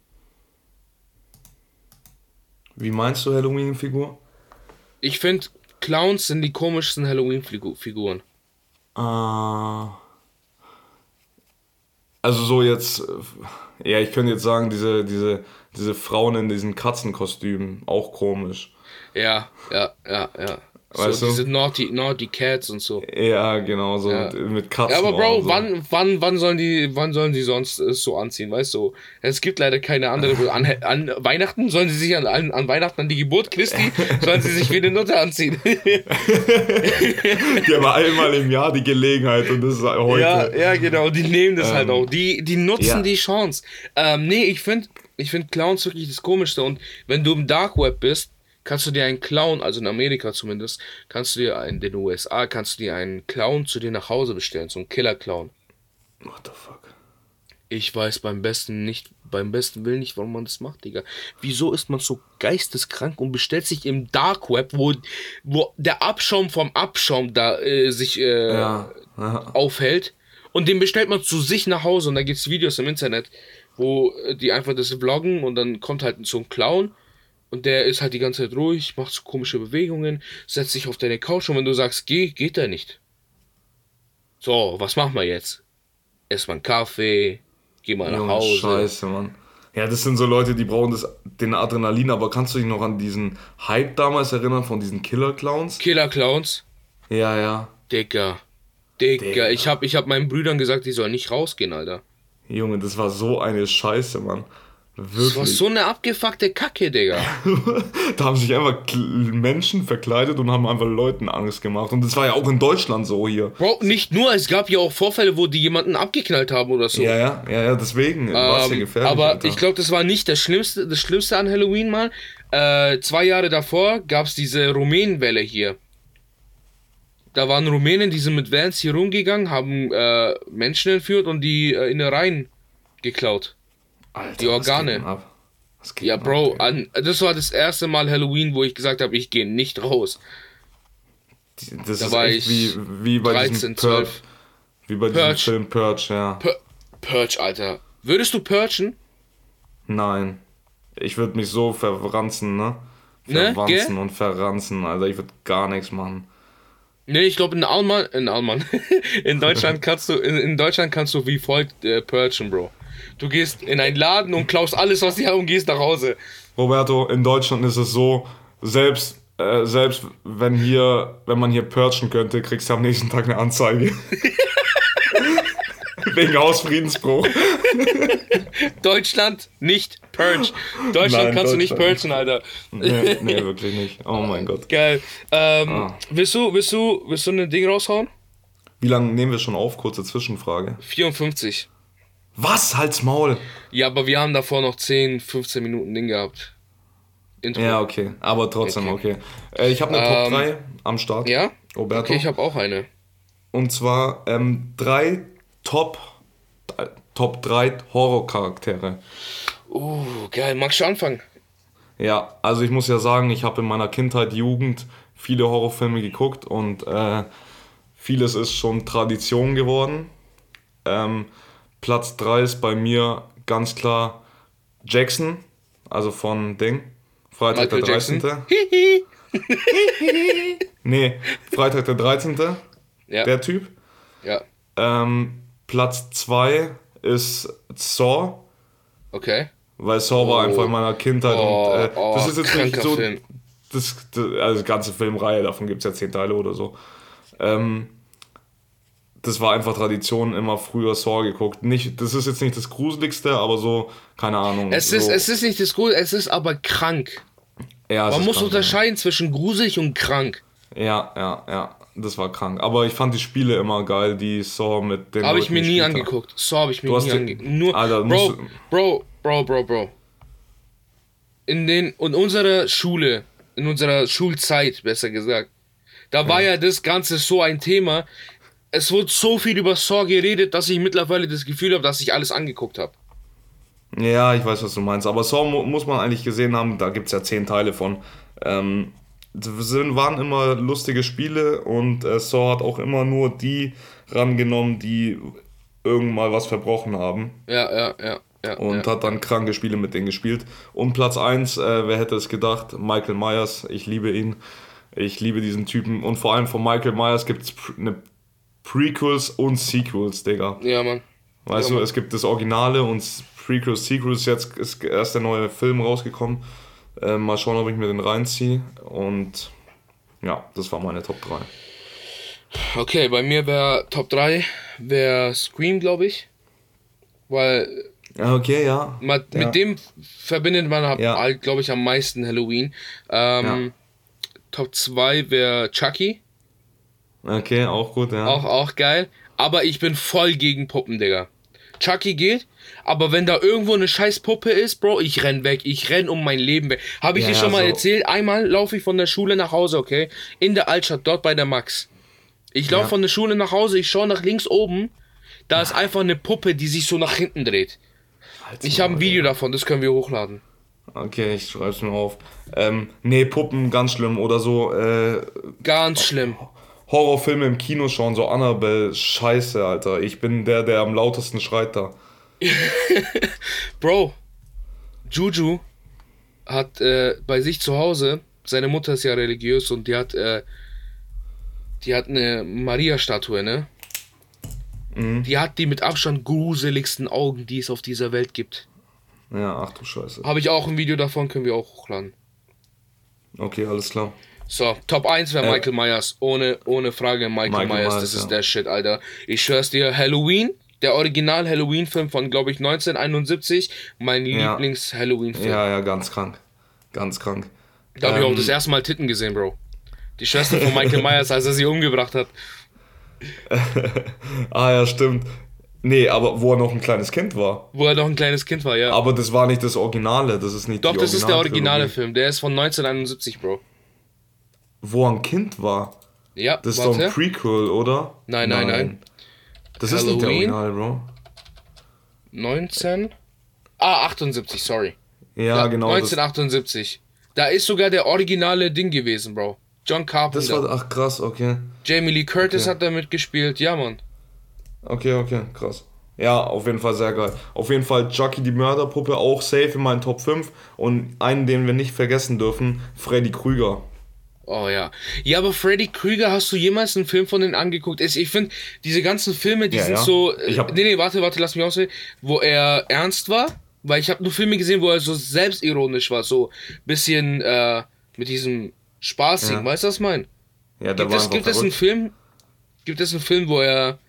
Wie meinst du Halloween-Figur? Ich finde, Clowns sind die komischsten Halloween-Figuren. Ah. Also so jetzt, äh, ja, ich könnte jetzt sagen, diese, diese, diese Frauen in diesen Katzenkostümen, auch komisch. Ja, ja, ja, ja. Weißt so du? diese Naughty, Naughty Cats und so. Ja, genau, so Ja. mit Katzen. Ja, aber Bro, so. wann, wann, wann sollen die, wann sollen die sonst es so anziehen, weißt du? Es gibt leider keine andere. An, an Weihnachten sollen sie sich an, an, Weihnachten, an die Geburt Christi, sollen sie sich wie eine Nutte anziehen. Die haben einmal im Jahr die Gelegenheit und das ist heute. Ja, ja, genau. Die nehmen das halt Ähm, auch. Die, die nutzen ja. die Chance. Ähm, nee, ich finde ich find Clowns wirklich das Komischste. Und wenn du im Dark Web bist, kannst du dir einen Clown, also in Amerika zumindest, kannst du dir in den USA, kannst du dir einen Clown zu dir nach Hause bestellen, so einen Killer-Clown. What the fuck? Ich weiß beim besten nicht, beim besten Willen nicht, warum man das macht, Digga. Wieso ist man so geisteskrank und bestellt sich im Dark Web, wo, wo der Abschaum vom Abschaum da äh, sich äh, Ja. ja. aufhält und den bestellt man zu sich nach Hause und da gibt es Videos im Internet, wo äh, die einfach das vloggen und dann kommt halt so ein Clown und der ist halt die ganze Zeit ruhig, macht so komische Bewegungen, setzt sich auf deine Couch und wenn du sagst, geh, geht er nicht. So, was machen wir jetzt? Erstmal einen Kaffee, geh mal nach Junge, Hause. Scheiße, Mann. Ja, das sind so Leute, die brauchen das, den Adrenalin, aber kannst du dich noch an diesen Hype damals erinnern von diesen Killer-Clowns? Killer Clowns. Ja, ja. Digga. Digga. Digga. Ich hab, ich hab meinen Brüdern gesagt, die sollen nicht rausgehen, Alter. Junge, das war so eine Scheiße, Mann. Das war Wirklich. so eine abgefuckte Kacke, Digga. da haben sich einfach Menschen verkleidet und haben einfach Leuten Angst gemacht. Und das war ja auch in Deutschland so hier. Bro, nicht nur, es gab ja auch Vorfälle, wo die jemanden abgeknallt haben oder so. Ja, ja, ja, ja, deswegen war es ja Ähm, gefährlich. aber Alter. ich glaube, das war nicht das Schlimmste, das Schlimmste an Halloween mal. Äh, zwei Jahre davor gab es diese Rumänenwelle hier. Da waren Rumänen, die sind mit Vans hier rumgegangen, haben äh, Menschen entführt und die äh, Innereien geklaut. Alter, die Organe. ab? Ja, Bro, ab, Digga? an, das war das erste Mal Halloween, wo ich gesagt habe, ich gehe nicht raus. das da ist war echt ich wie, wie bei 13, diesem 12. Purge. Wie bei Purge. diesem Film Purge, ja. Pur Purge, Alter. Würdest du purgen? Nein. Ich würde mich so verranzen, ne? Ne, Verwanzen gell? und verranzen, Alter. Ich würde gar nichts machen. Nee, ich glaube in Alman, in Alman, in Deutschland kannst du, in, in Deutschland kannst du wie folgt äh, purgen, Bro. Du gehst in einen Laden und klaust alles, was die haben und gehst nach Hause. Roberto, in Deutschland ist es so, selbst, äh, selbst wenn hier, wenn man hier purgen könnte, kriegst du am nächsten Tag eine Anzeige. Wegen Hausfriedensbruch. Deutschland nicht purge. Deutschland Nein, kannst du nicht Deutschland purgen, Alter. Nee, nee, wirklich nicht. Oh mein Gott. Geil. Ähm, Ah. willst du, willst du, willst du ein Ding raushauen? Wie lange nehmen wir schon auf? Kurze Zwischenfrage. 54. Was? Halt's Maul. Ja, aber wir haben davor noch 10, 15 Minuten Ding gehabt. Intro. Ja, okay. Aber trotzdem, okay. Äh, ich habe eine Ähm, Top 3 am Start. Ja? Roberto. Okay, ich habe auch eine. Und zwar ähm, drei Top, äh, Top 3 Horrorcharaktere. Uh, geil. Magst du anfangen? Ja, also ich muss ja sagen, ich habe in meiner Kindheit, Jugend viele Horrorfilme geguckt und äh, vieles ist schon Tradition geworden. Ähm, Platz 3 ist bei mir ganz klar Jackson, also von Ding, Freitag Michael der 13. Jackson. Hihi. Nee, Freitag der 13. Ja. Der Typ. ja. Ähm, Platz 2 ist Saw. Okay. Weil Saw war Oh. einfach in meiner Kindheit Oh, und äh, oh, das ist jetzt nicht so. Das, das, also die ganze Filmreihe, davon gibt es ja zehn Teile oder so. Ähm, das war einfach Tradition, immer früher Saw geguckt. Nicht, das ist jetzt nicht das Gruseligste, aber so, keine Ahnung. Es so, ist, es ist nicht das Gute, es ist aber krank. ja, Man muss krank, unterscheiden zwischen gruselig und krank. Ja, ja, ja, das war krank. Aber ich fand die Spiele immer geil, die Saw mit den Habe ich mir nie angeguckt. So habe ich mir nie angeguckt. Nur, Alter, Bro, Bro, Bro, Bro, Bro. In, den, in unserer Schule, in unserer Schulzeit, besser gesagt, da war ja das Ganze so ein Thema. Es wurde so viel über Saw geredet, dass ich mittlerweile das Gefühl habe, dass ich alles angeguckt habe. Ja, ich weiß, was du meinst. Aber Saw mu muss man eigentlich gesehen haben, da gibt es ja zehn Teile von. Ähm, sind, waren immer lustige Spiele und äh, Saw hat auch immer nur die rangenommen, die irgendwann was verbrochen haben. Ja, ja, ja. ja Und ja. hat dann kranke Spiele mit denen gespielt. Und Platz 1, äh, wer hätte es gedacht? Michael Myers. Ich liebe ihn. Ich liebe diesen Typen. Und vor allem von Michael Myers gibt es eine Prequels und Sequels, Digga. ja, Mann. Weißt Ja, du, Mann. es gibt das Originale und Prequels, Sequels. Jetzt ist erst der neue Film rausgekommen. Äh, mal schauen, ob ich mir den reinziehe. Und ja, das war meine Top 3. Okay, bei mir wäre Top 3, wäre Scream, glaube ich. Weil okay, ja. man, Ja. mit dem verbindet man halt, Ja. glaube ich, am meisten Halloween. Ähm, Top 2 wäre Chucky. Okay, auch gut, ja. Auch, auch geil. Aber ich bin voll gegen Puppen, Digga. Chucky geht, aber wenn da irgendwo eine scheiß Puppe ist, Bro, ich renn weg. Ich renn um mein Leben weg. Habe ich Ja, dir schon mal so. erzählt? Einmal laufe ich von der Schule nach Hause, okay? In der Altstadt, dort bei der Max. Ich laufe Ja. von der Schule nach Hause, ich schaue nach links oben. Da ist einfach eine Puppe, die sich so nach hinten dreht. Halt's Ich habe ein Video davon, das können wir hochladen. Okay, ich schreib's mir auf. Ähm, nee, Puppen, ganz schlimm. Oder so, äh, Ganz schlimm. Horrorfilme im Kino schauen, so Annabelle, scheiße, Alter. Ich bin der, der am lautesten schreit da. Bro, Juju hat äh, bei sich zu Hause, seine Mutter ist ja religiös und die hat, äh, die hat eine Maria-Statue, ne? Die hat die mit Abstand gruseligsten Augen, die es auf dieser Welt gibt. Ja, ach du Scheiße. Habe ich auch ein Video davon, können wir auch hochladen. Okay, alles klar. So, Top 1 wäre Äh, Michael Myers. Ohne, ohne Frage Michael, Michael Myers. Myers, Das ist ja. der Shit, Alter. Ich schwör's dir, Halloween, der Original Halloween-Film von, glaube ich, 1971. Mein Ja. Lieblings-Halloween-Film. Ja, ja, ganz krank. Ganz krank. Da habe ich auch Ähm, das erste Mal Titten gesehen, Bro. Die Schwester von Michael Myers, als er sie umgebracht hat. Ah ja, stimmt. Nee, aber wo er noch ein kleines Kind war. Wo er noch ein kleines Kind war, ja. Aber das war nicht das Originale, das ist nicht Doch, das ist der originale Film. Der ist von 1971, Bro. Wo er ein Kind war. Ja, Das ist doch warte. ein Prequel, oder? Nein, nein, nein. Das ist nicht der Halloween? Original, Bro. 19. Ah, 78, sorry. Ja, genau. Das, 1978. Da ist sogar der originale Ding gewesen, Bro. John Carpenter. das war, ach krass, okay. Jamie Lee Curtis Okay. hat da mitgespielt. Ja, Mann. Okay, okay, krass. Ja, auf jeden Fall sehr geil. Auf jeden Fall Chucky die Mörderpuppe auch safe in meinen Top 5. Und einen, den wir nicht vergessen dürfen, Freddy Krüger. Oh ja. Ja, aber Freddy Krüger, hast du jemals einen Film von denen angeguckt? Ich finde, diese ganzen Filme, die Ja, sind ja. so. äh, Ich hab- nee, nee, warte, warte, lass mich aussehen. Wo er ernst war. Weil ich habe nur Filme gesehen, wo er so selbstironisch war. So bisschen äh, mit diesem Spaßigen. Ja. Weißt du, was ich meine? Ja, der Gibt, war es, gibt es einen. Film? Gibt es einen Film, wo er.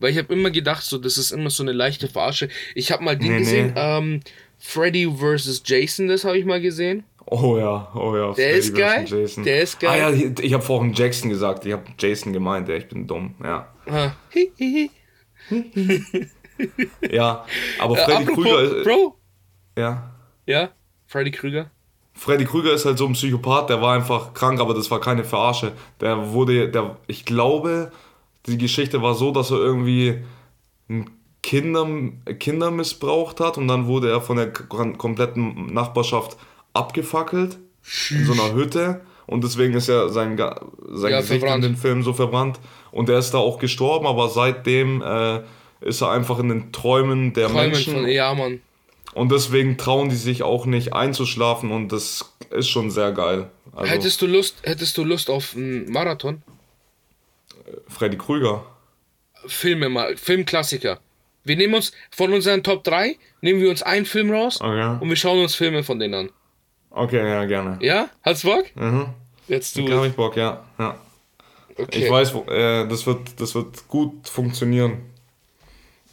Weil ich habe immer gedacht, so, das ist immer so eine leichte Verarsche. Ich habe mal den Nee, gesehen, nee. ähm, Freddy vs. Jason, das habe ich mal gesehen. Oh ja, oh ja. Der Freddy ist geil. Jason. der ist geil. Ah ja, ich, ich habe vorhin Jackson gesagt. Ich habe Jason gemeint. Ja, ich bin dumm. Ja. Ah. Hi, hi, hi. Ja, aber Äh, Freddy apropos, Krüger ist. Bro. Ja. Ja, Freddy Krüger. Freddy Krüger ist halt so ein Psychopath, der war einfach krank, aber das war keine Verarsche. Der wurde, der, ich glaube, die Geschichte war so, dass er irgendwie Kinder, Kinder missbraucht hat und dann wurde er von der kom- kompletten Nachbarschaft abgefackelt in so einer Hütte und deswegen ist ja sein, sein Ja, Gesicht verbrannt. in den Film so verbrannt und er ist da auch gestorben, aber seitdem äh, ist er einfach in den Träumen der Träumen Menschen von, ja, Mann. und deswegen trauen die sich auch nicht einzuschlafen und das ist schon sehr geil. Also Hättest du Lust, hättest du Lust auf einen Marathon? Freddy Krüger. Filme mal, Filmklassiker. Wir nehmen uns von unseren Top 3, nehmen wir uns einen Film raus Okay. und wir schauen uns Filme von denen an. Okay, ja, gerne. Ja? Hast du Bock? Mhm. Jetzt du. Da habe ich Bock, ja. ja. Okay. Ich weiß, äh, das, wird, das wird gut funktionieren.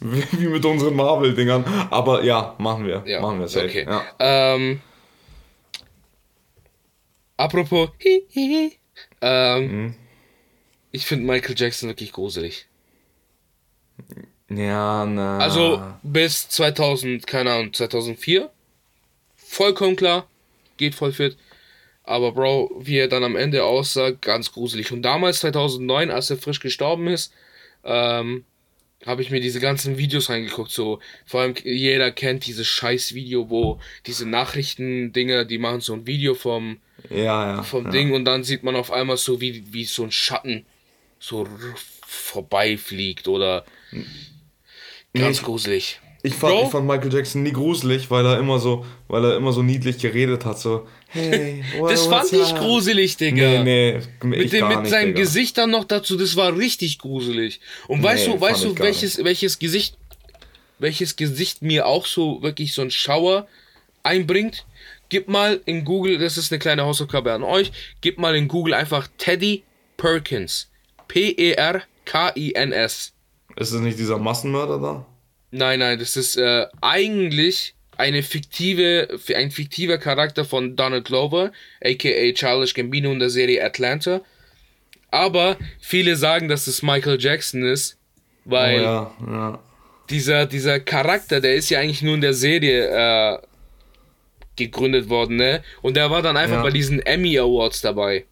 Wie, wie mit unseren Marvel-Dingern. Aber ja, machen wir. Ja, Machen wir safe. okay. Ja. Ähm, apropos, hi, hi, hi. Ähm, Mhm. ich finde Michael Jackson wirklich gruselig. ja, na. Also bis 2000, keine Ahnung, 2004. Vollkommen klar, geht voll fit. Aber Bro, wie er dann am Ende aussah, ganz gruselig. Und damals, 2009, als er frisch gestorben ist, ähm, habe ich mir diese ganzen Videos reingeguckt. So, vor allem jeder kennt dieses scheiß Video, wo diese Nachrichten-Dinger, die machen so ein Video vom, Ja, ja. vom ja. Ding und dann sieht man auf einmal so, wie, wie so ein Schatten so vorbeifliegt oder ganz ich- gruselig. Ich fand, Bro? ich fand Michael Jackson nie gruselig, weil er immer so, weil er immer so niedlich geredet hat, so, hey, what, Das fand ich gruselig, Digga. Nee, nee, mit dem, mit nicht, seinem Digga. Gesicht dann noch dazu, das war richtig gruselig. Und weißt Nee, du, weißt du, ich gar welches, welches Gesicht, welches Gesicht mir auch so wirklich so ein Schauer einbringt? Gib mal in Google, das ist eine kleine Hausaufgabe an euch, gib mal in Google einfach Teddy Perkins. P-E-R-K-I-N-S. Ist es nicht dieser Massenmörder da? Nein, nein, das ist äh, eigentlich eine fiktive, ein fiktiver Charakter von Donald Glover, aka Childish Gambino in der Serie Atlanta. Aber viele sagen, dass es Michael Jackson ist, weil oh, ja, ja. dieser, dieser Charakter, der ist ja eigentlich nur in der Serie äh, gegründet worden, ne? Und der war dann einfach Ja. bei diesen Emmy Awards dabei.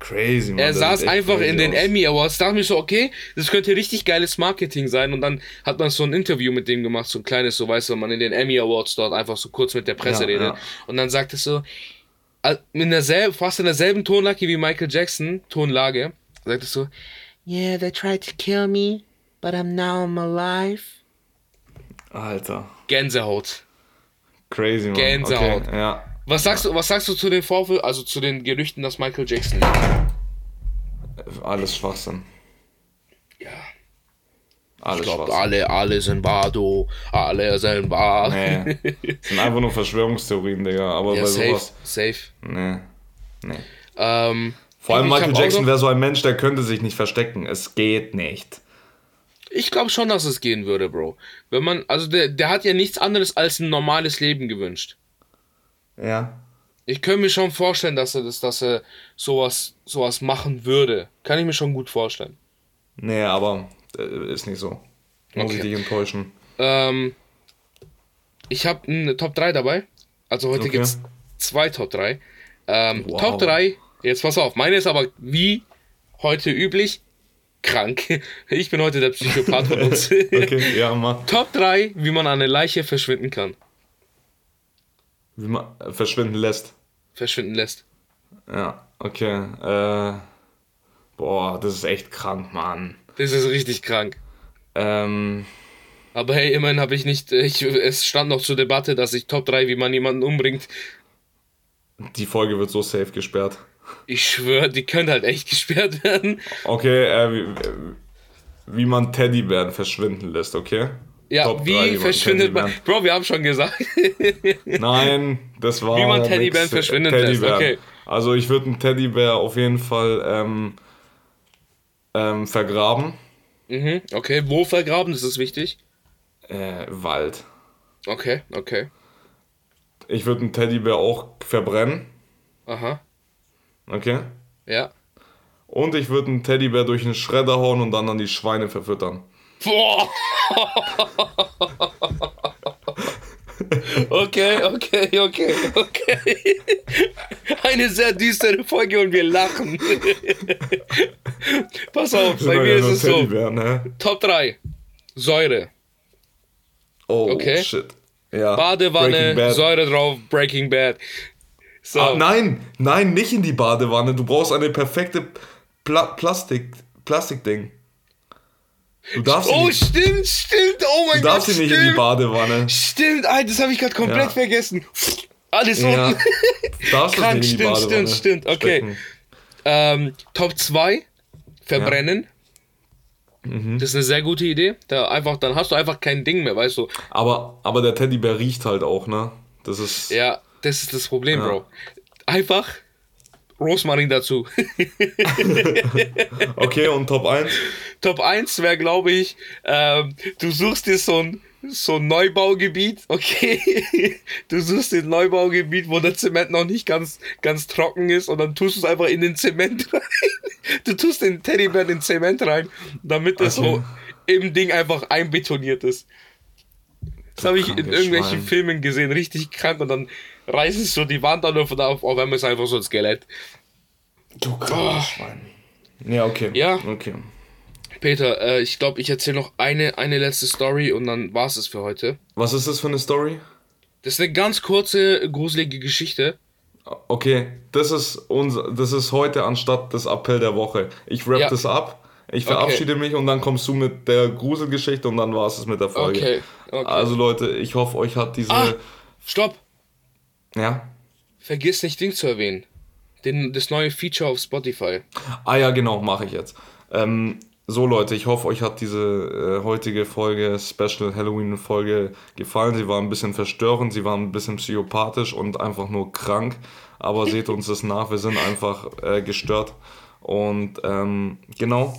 Crazy, Mann. Er saß einfach in den aus. Emmy Awards, dachte mir so, okay, das könnte richtig geiles Marketing sein. Und dann hat man so ein Interview mit dem gemacht, so ein kleines, so weißt du, wenn man in den Emmy Awards dort einfach so kurz mit der Presse Ja, redet. ja. Und dann sagt es so, in derselben, fast in derselben Tonlage wie Michael Jackson, Tonlage, sagt es so, Yeah, they tried to kill me, but I'm now I'm alive. Alter. Gänsehaut. Crazy, Mann. Gänsehaut. Okay, ja. Was sagst du, was sagst du zu den Vorwürfen, also zu den Gerüchten, dass Michael Jackson lebt? Alles Schwachsinn. Ja. Alles Ich glaube, alle, alle sind Bardo, alle sind Bar. Nee. Das sind einfach nur Verschwörungstheorien, Digga. Aber ja, bei safe, sowas. safe. Nee. Nee. Ähm, Vor allem Michael Jackson wäre so ein Mensch, der könnte sich nicht verstecken. Es geht nicht. Ich glaube schon, dass es gehen würde, Bro. Wenn man, also der, der hat ja nichts anderes als ein normales Leben gewünscht. Ja. Ich könnte mir schon vorstellen, dass er das, dass er sowas, sowas machen würde. Kann ich mir schon gut vorstellen. Nee, aber äh, ist nicht so. Muss ich Okay. dich enttäuschen. Ähm, ich habe eine Top 3 dabei. Also heute Okay. gibt's zwei Top 3. Ähm, Wow. Top 3, jetzt pass auf, meine ist aber wie heute üblich krank. Ich bin heute der Psychopath von uns. Okay, ja, mach. Top 3, wie man eine Leiche verschwinden kann. Wie man äh, verschwinden lässt. Verschwinden lässt. Ja, okay. Äh, boah, das ist echt krank, Mann. Das ist richtig krank. Ähm, Aber hey, immerhin habe ich nicht, ich, es stand noch zur Debatte, dass ich Top 3, wie man jemanden umbringt. die Folge wird so safe gesperrt. Ich schwöre, die könnte halt echt gesperrt werden. Okay, äh, wie, äh, wie man Teddybären verschwinden lässt, okay? Ja, Top wie verschwindet man. Bro, wir haben schon gesagt. Nein, das war. Wie man Teddybären verschwinden lässt, okay. Also, ich würde einen Teddybär auf jeden Fall ähm, ähm, vergraben. mhm, okay, wo vergraben, das ist wichtig. Äh, Wald. Okay, okay. Ich würde einen Teddybär auch verbrennen, Aha, okay? ja. Und ich würde einen Teddybär durch einen Schredder hauen und dann an die Schweine verfüttern. Boah. Okay, okay, okay, okay. Eine sehr düstere Folge und wir lachen. Pass auf, bei mir ist es so. Ne? Top 3. Säure. Oh, Okay. shit. Ja. Badewanne. Säure drauf, Breaking Bad. So. Ah, nein, nein, nicht in die Badewanne. Du brauchst eine perfekte Pla Plastik, Plastikding. Du darfst, oh, nicht, stimmt, stimmt. Oh mein du darfst Gott, nicht stimmt. in die Badewanne. Stimmt, Alter, das habe ich gerade komplett Ja. vergessen. Alles Ja. unten. Du darfst Krank, nicht in die stimmt, Badewanne. stimmt, stimmt, okay. Ähm, Top 2, verbrennen. Mhm. Das ist eine sehr gute Idee. Da einfach, dann hast du einfach kein Ding mehr, weißt du. Aber, aber der Teddybär riecht halt auch, ne? Das ist. Ja, das ist das Problem, Ja. Bro. Einfach Rosmarin dazu. Okay, und Top 1? Top 1 wäre, glaube ich, ähm, du suchst dir so ein, so ein Neubaugebiet, okay? Du suchst dir ein Neubaugebiet, wo der Zement noch nicht ganz, ganz trocken ist und dann tust du es einfach in den Zement rein. Du tust den Teddybär in den Zement rein, damit es Okay. so im Ding einfach einbetoniert ist. Das habe ich in irgendwelchen Schwein. Filmen gesehen, richtig krank und dann reißen so die Wand an und auf, auf einmal ist einfach so ein Skelett. Du krankes Schwein. Ja, okay. Ja. Okay. Peter, äh, ich glaube, ich erzähle noch eine, eine letzte Story und dann war's es für heute. Was ist das für eine Story? Das ist eine ganz kurze, gruselige Geschichte. Okay, das ist unser, das ist heute anstatt des Appell der Woche. Ich rap Ja. das ab, ich verabschiede mich und dann kommst du mit der Gruselgeschichte und dann war es mit der Folge. Okay, okay. Also Leute, ich hoffe, euch hat diese. Ah, stopp! Ja. Vergiss nicht Ding zu erwähnen. Den, das neue Feature auf Spotify. Ah ja, genau, mache ich jetzt. Ähm, so Leute, ich hoffe, euch hat diese äh, heutige Folge, Special Halloween Folge gefallen. Sie war ein bisschen verstörend, sie war ein bisschen psychopathisch und einfach nur krank. Aber seht uns das nach, wir sind einfach äh, gestört. Und ähm, genau.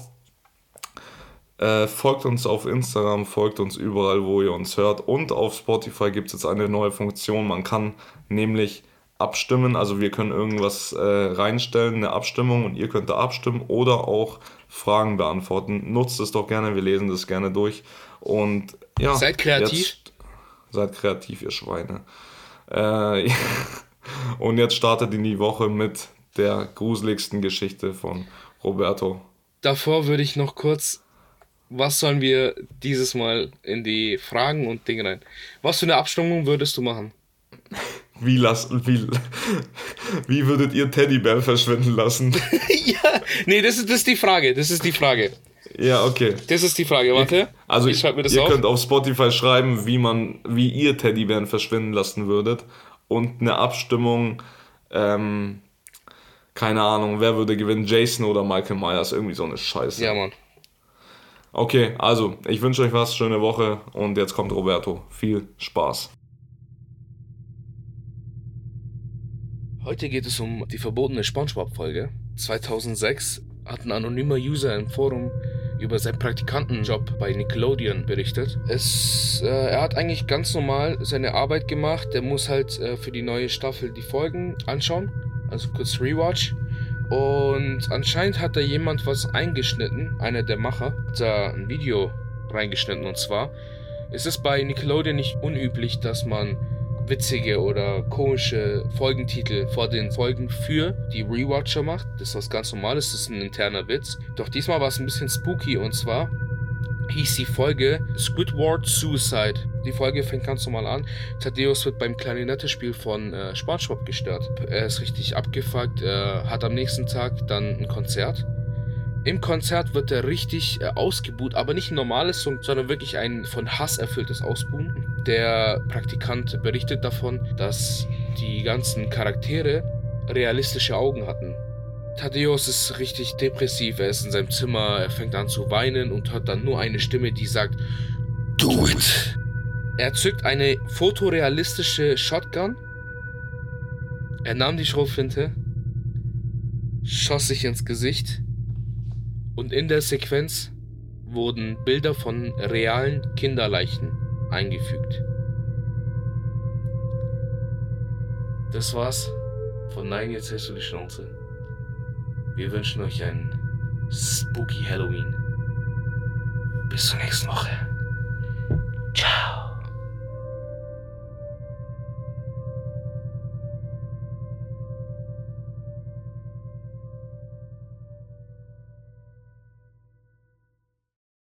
Äh, folgt uns auf Instagram, folgt uns überall, wo ihr uns hört. Und auf Spotify gibt es jetzt eine neue Funktion. Man kann nämlich abstimmen. Also wir können irgendwas äh, reinstellen, eine Abstimmung und ihr könnt da abstimmen oder auch Fragen beantworten. Nutzt es doch gerne, wir lesen das gerne durch. Und ja, Seid kreativ. Jetzt, seid kreativ, ihr Schweine. Äh, und jetzt startet in die Woche mit der gruseligsten Geschichte von Roberto. Davor würde ich noch kurz. Was sollen wir dieses Mal in die Fragen und Dinge rein? Was für eine Abstimmung würdest du machen? Wie, las, wie, wie würdet ihr Teddybär verschwinden lassen? ja, nee, das ist, das ist die Frage. Das ist die Frage. ja, okay. Das ist die Frage. Warte. Also ich schreibe mir das ihr auf. könnt auf Spotify schreiben, wie man, wie ihr Teddybären verschwinden lassen würdet. Und eine Abstimmung, ähm, keine Ahnung, wer würde gewinnen, Jason oder Michael Myers, irgendwie so eine Scheiße. Ja, Mann. Okay, also, ich wünsche euch was, schöne Woche und jetzt kommt Roberto. Viel Spaß. Heute geht es um die verbotene Spongebob-Folge. 2006 hat ein anonymer User im Forum über seinen Praktikantenjob bei Nickelodeon berichtet. Es, äh, er hat eigentlich ganz normal seine Arbeit gemacht. Der muss halt äh, für die neue Staffel die Folgen anschauen, also kurz Rewatch. Und anscheinend hat da jemand was eingeschnitten, einer der Macher, hat da ein Video reingeschnitten. Und zwar ist es bei Nickelodeon nicht unüblich, dass man witzige oder komische Folgentitel vor den Folgen für die Rewatcher macht. Das ist was ganz Normales, das ist ein interner Witz. Doch diesmal war es ein bisschen spooky und zwar hieß die Folge Squidward Suicide. Die Folge fängt ganz normal an. Thaddeus wird beim Klarinettespiel von äh, SpongeBob gestört. Er ist richtig abgefuckt, äh, hat am nächsten Tag dann ein Konzert. Im Konzert wird er richtig äh, ausgebuht, aber nicht ein normales, sondern wirklich ein von Hass erfülltes Ausbuhen. Der Praktikant berichtet davon, dass die ganzen Charaktere realistische Augen hatten. Thaddeus ist richtig depressiv, er ist in seinem Zimmer, er fängt an zu weinen und hört dann nur eine Stimme, die sagt, Do it! Er zückt eine fotorealistische Shotgun, er nahm die Schrotflinte, schoss sich ins Gesicht und in der Sequenz wurden Bilder von realen Kinderleichen eingefügt. Das war's von Nein, jetzt hältst du die Schnauze. Wir wünschen euch ein spooky Halloween. Bis zur nächsten Woche. Ciao.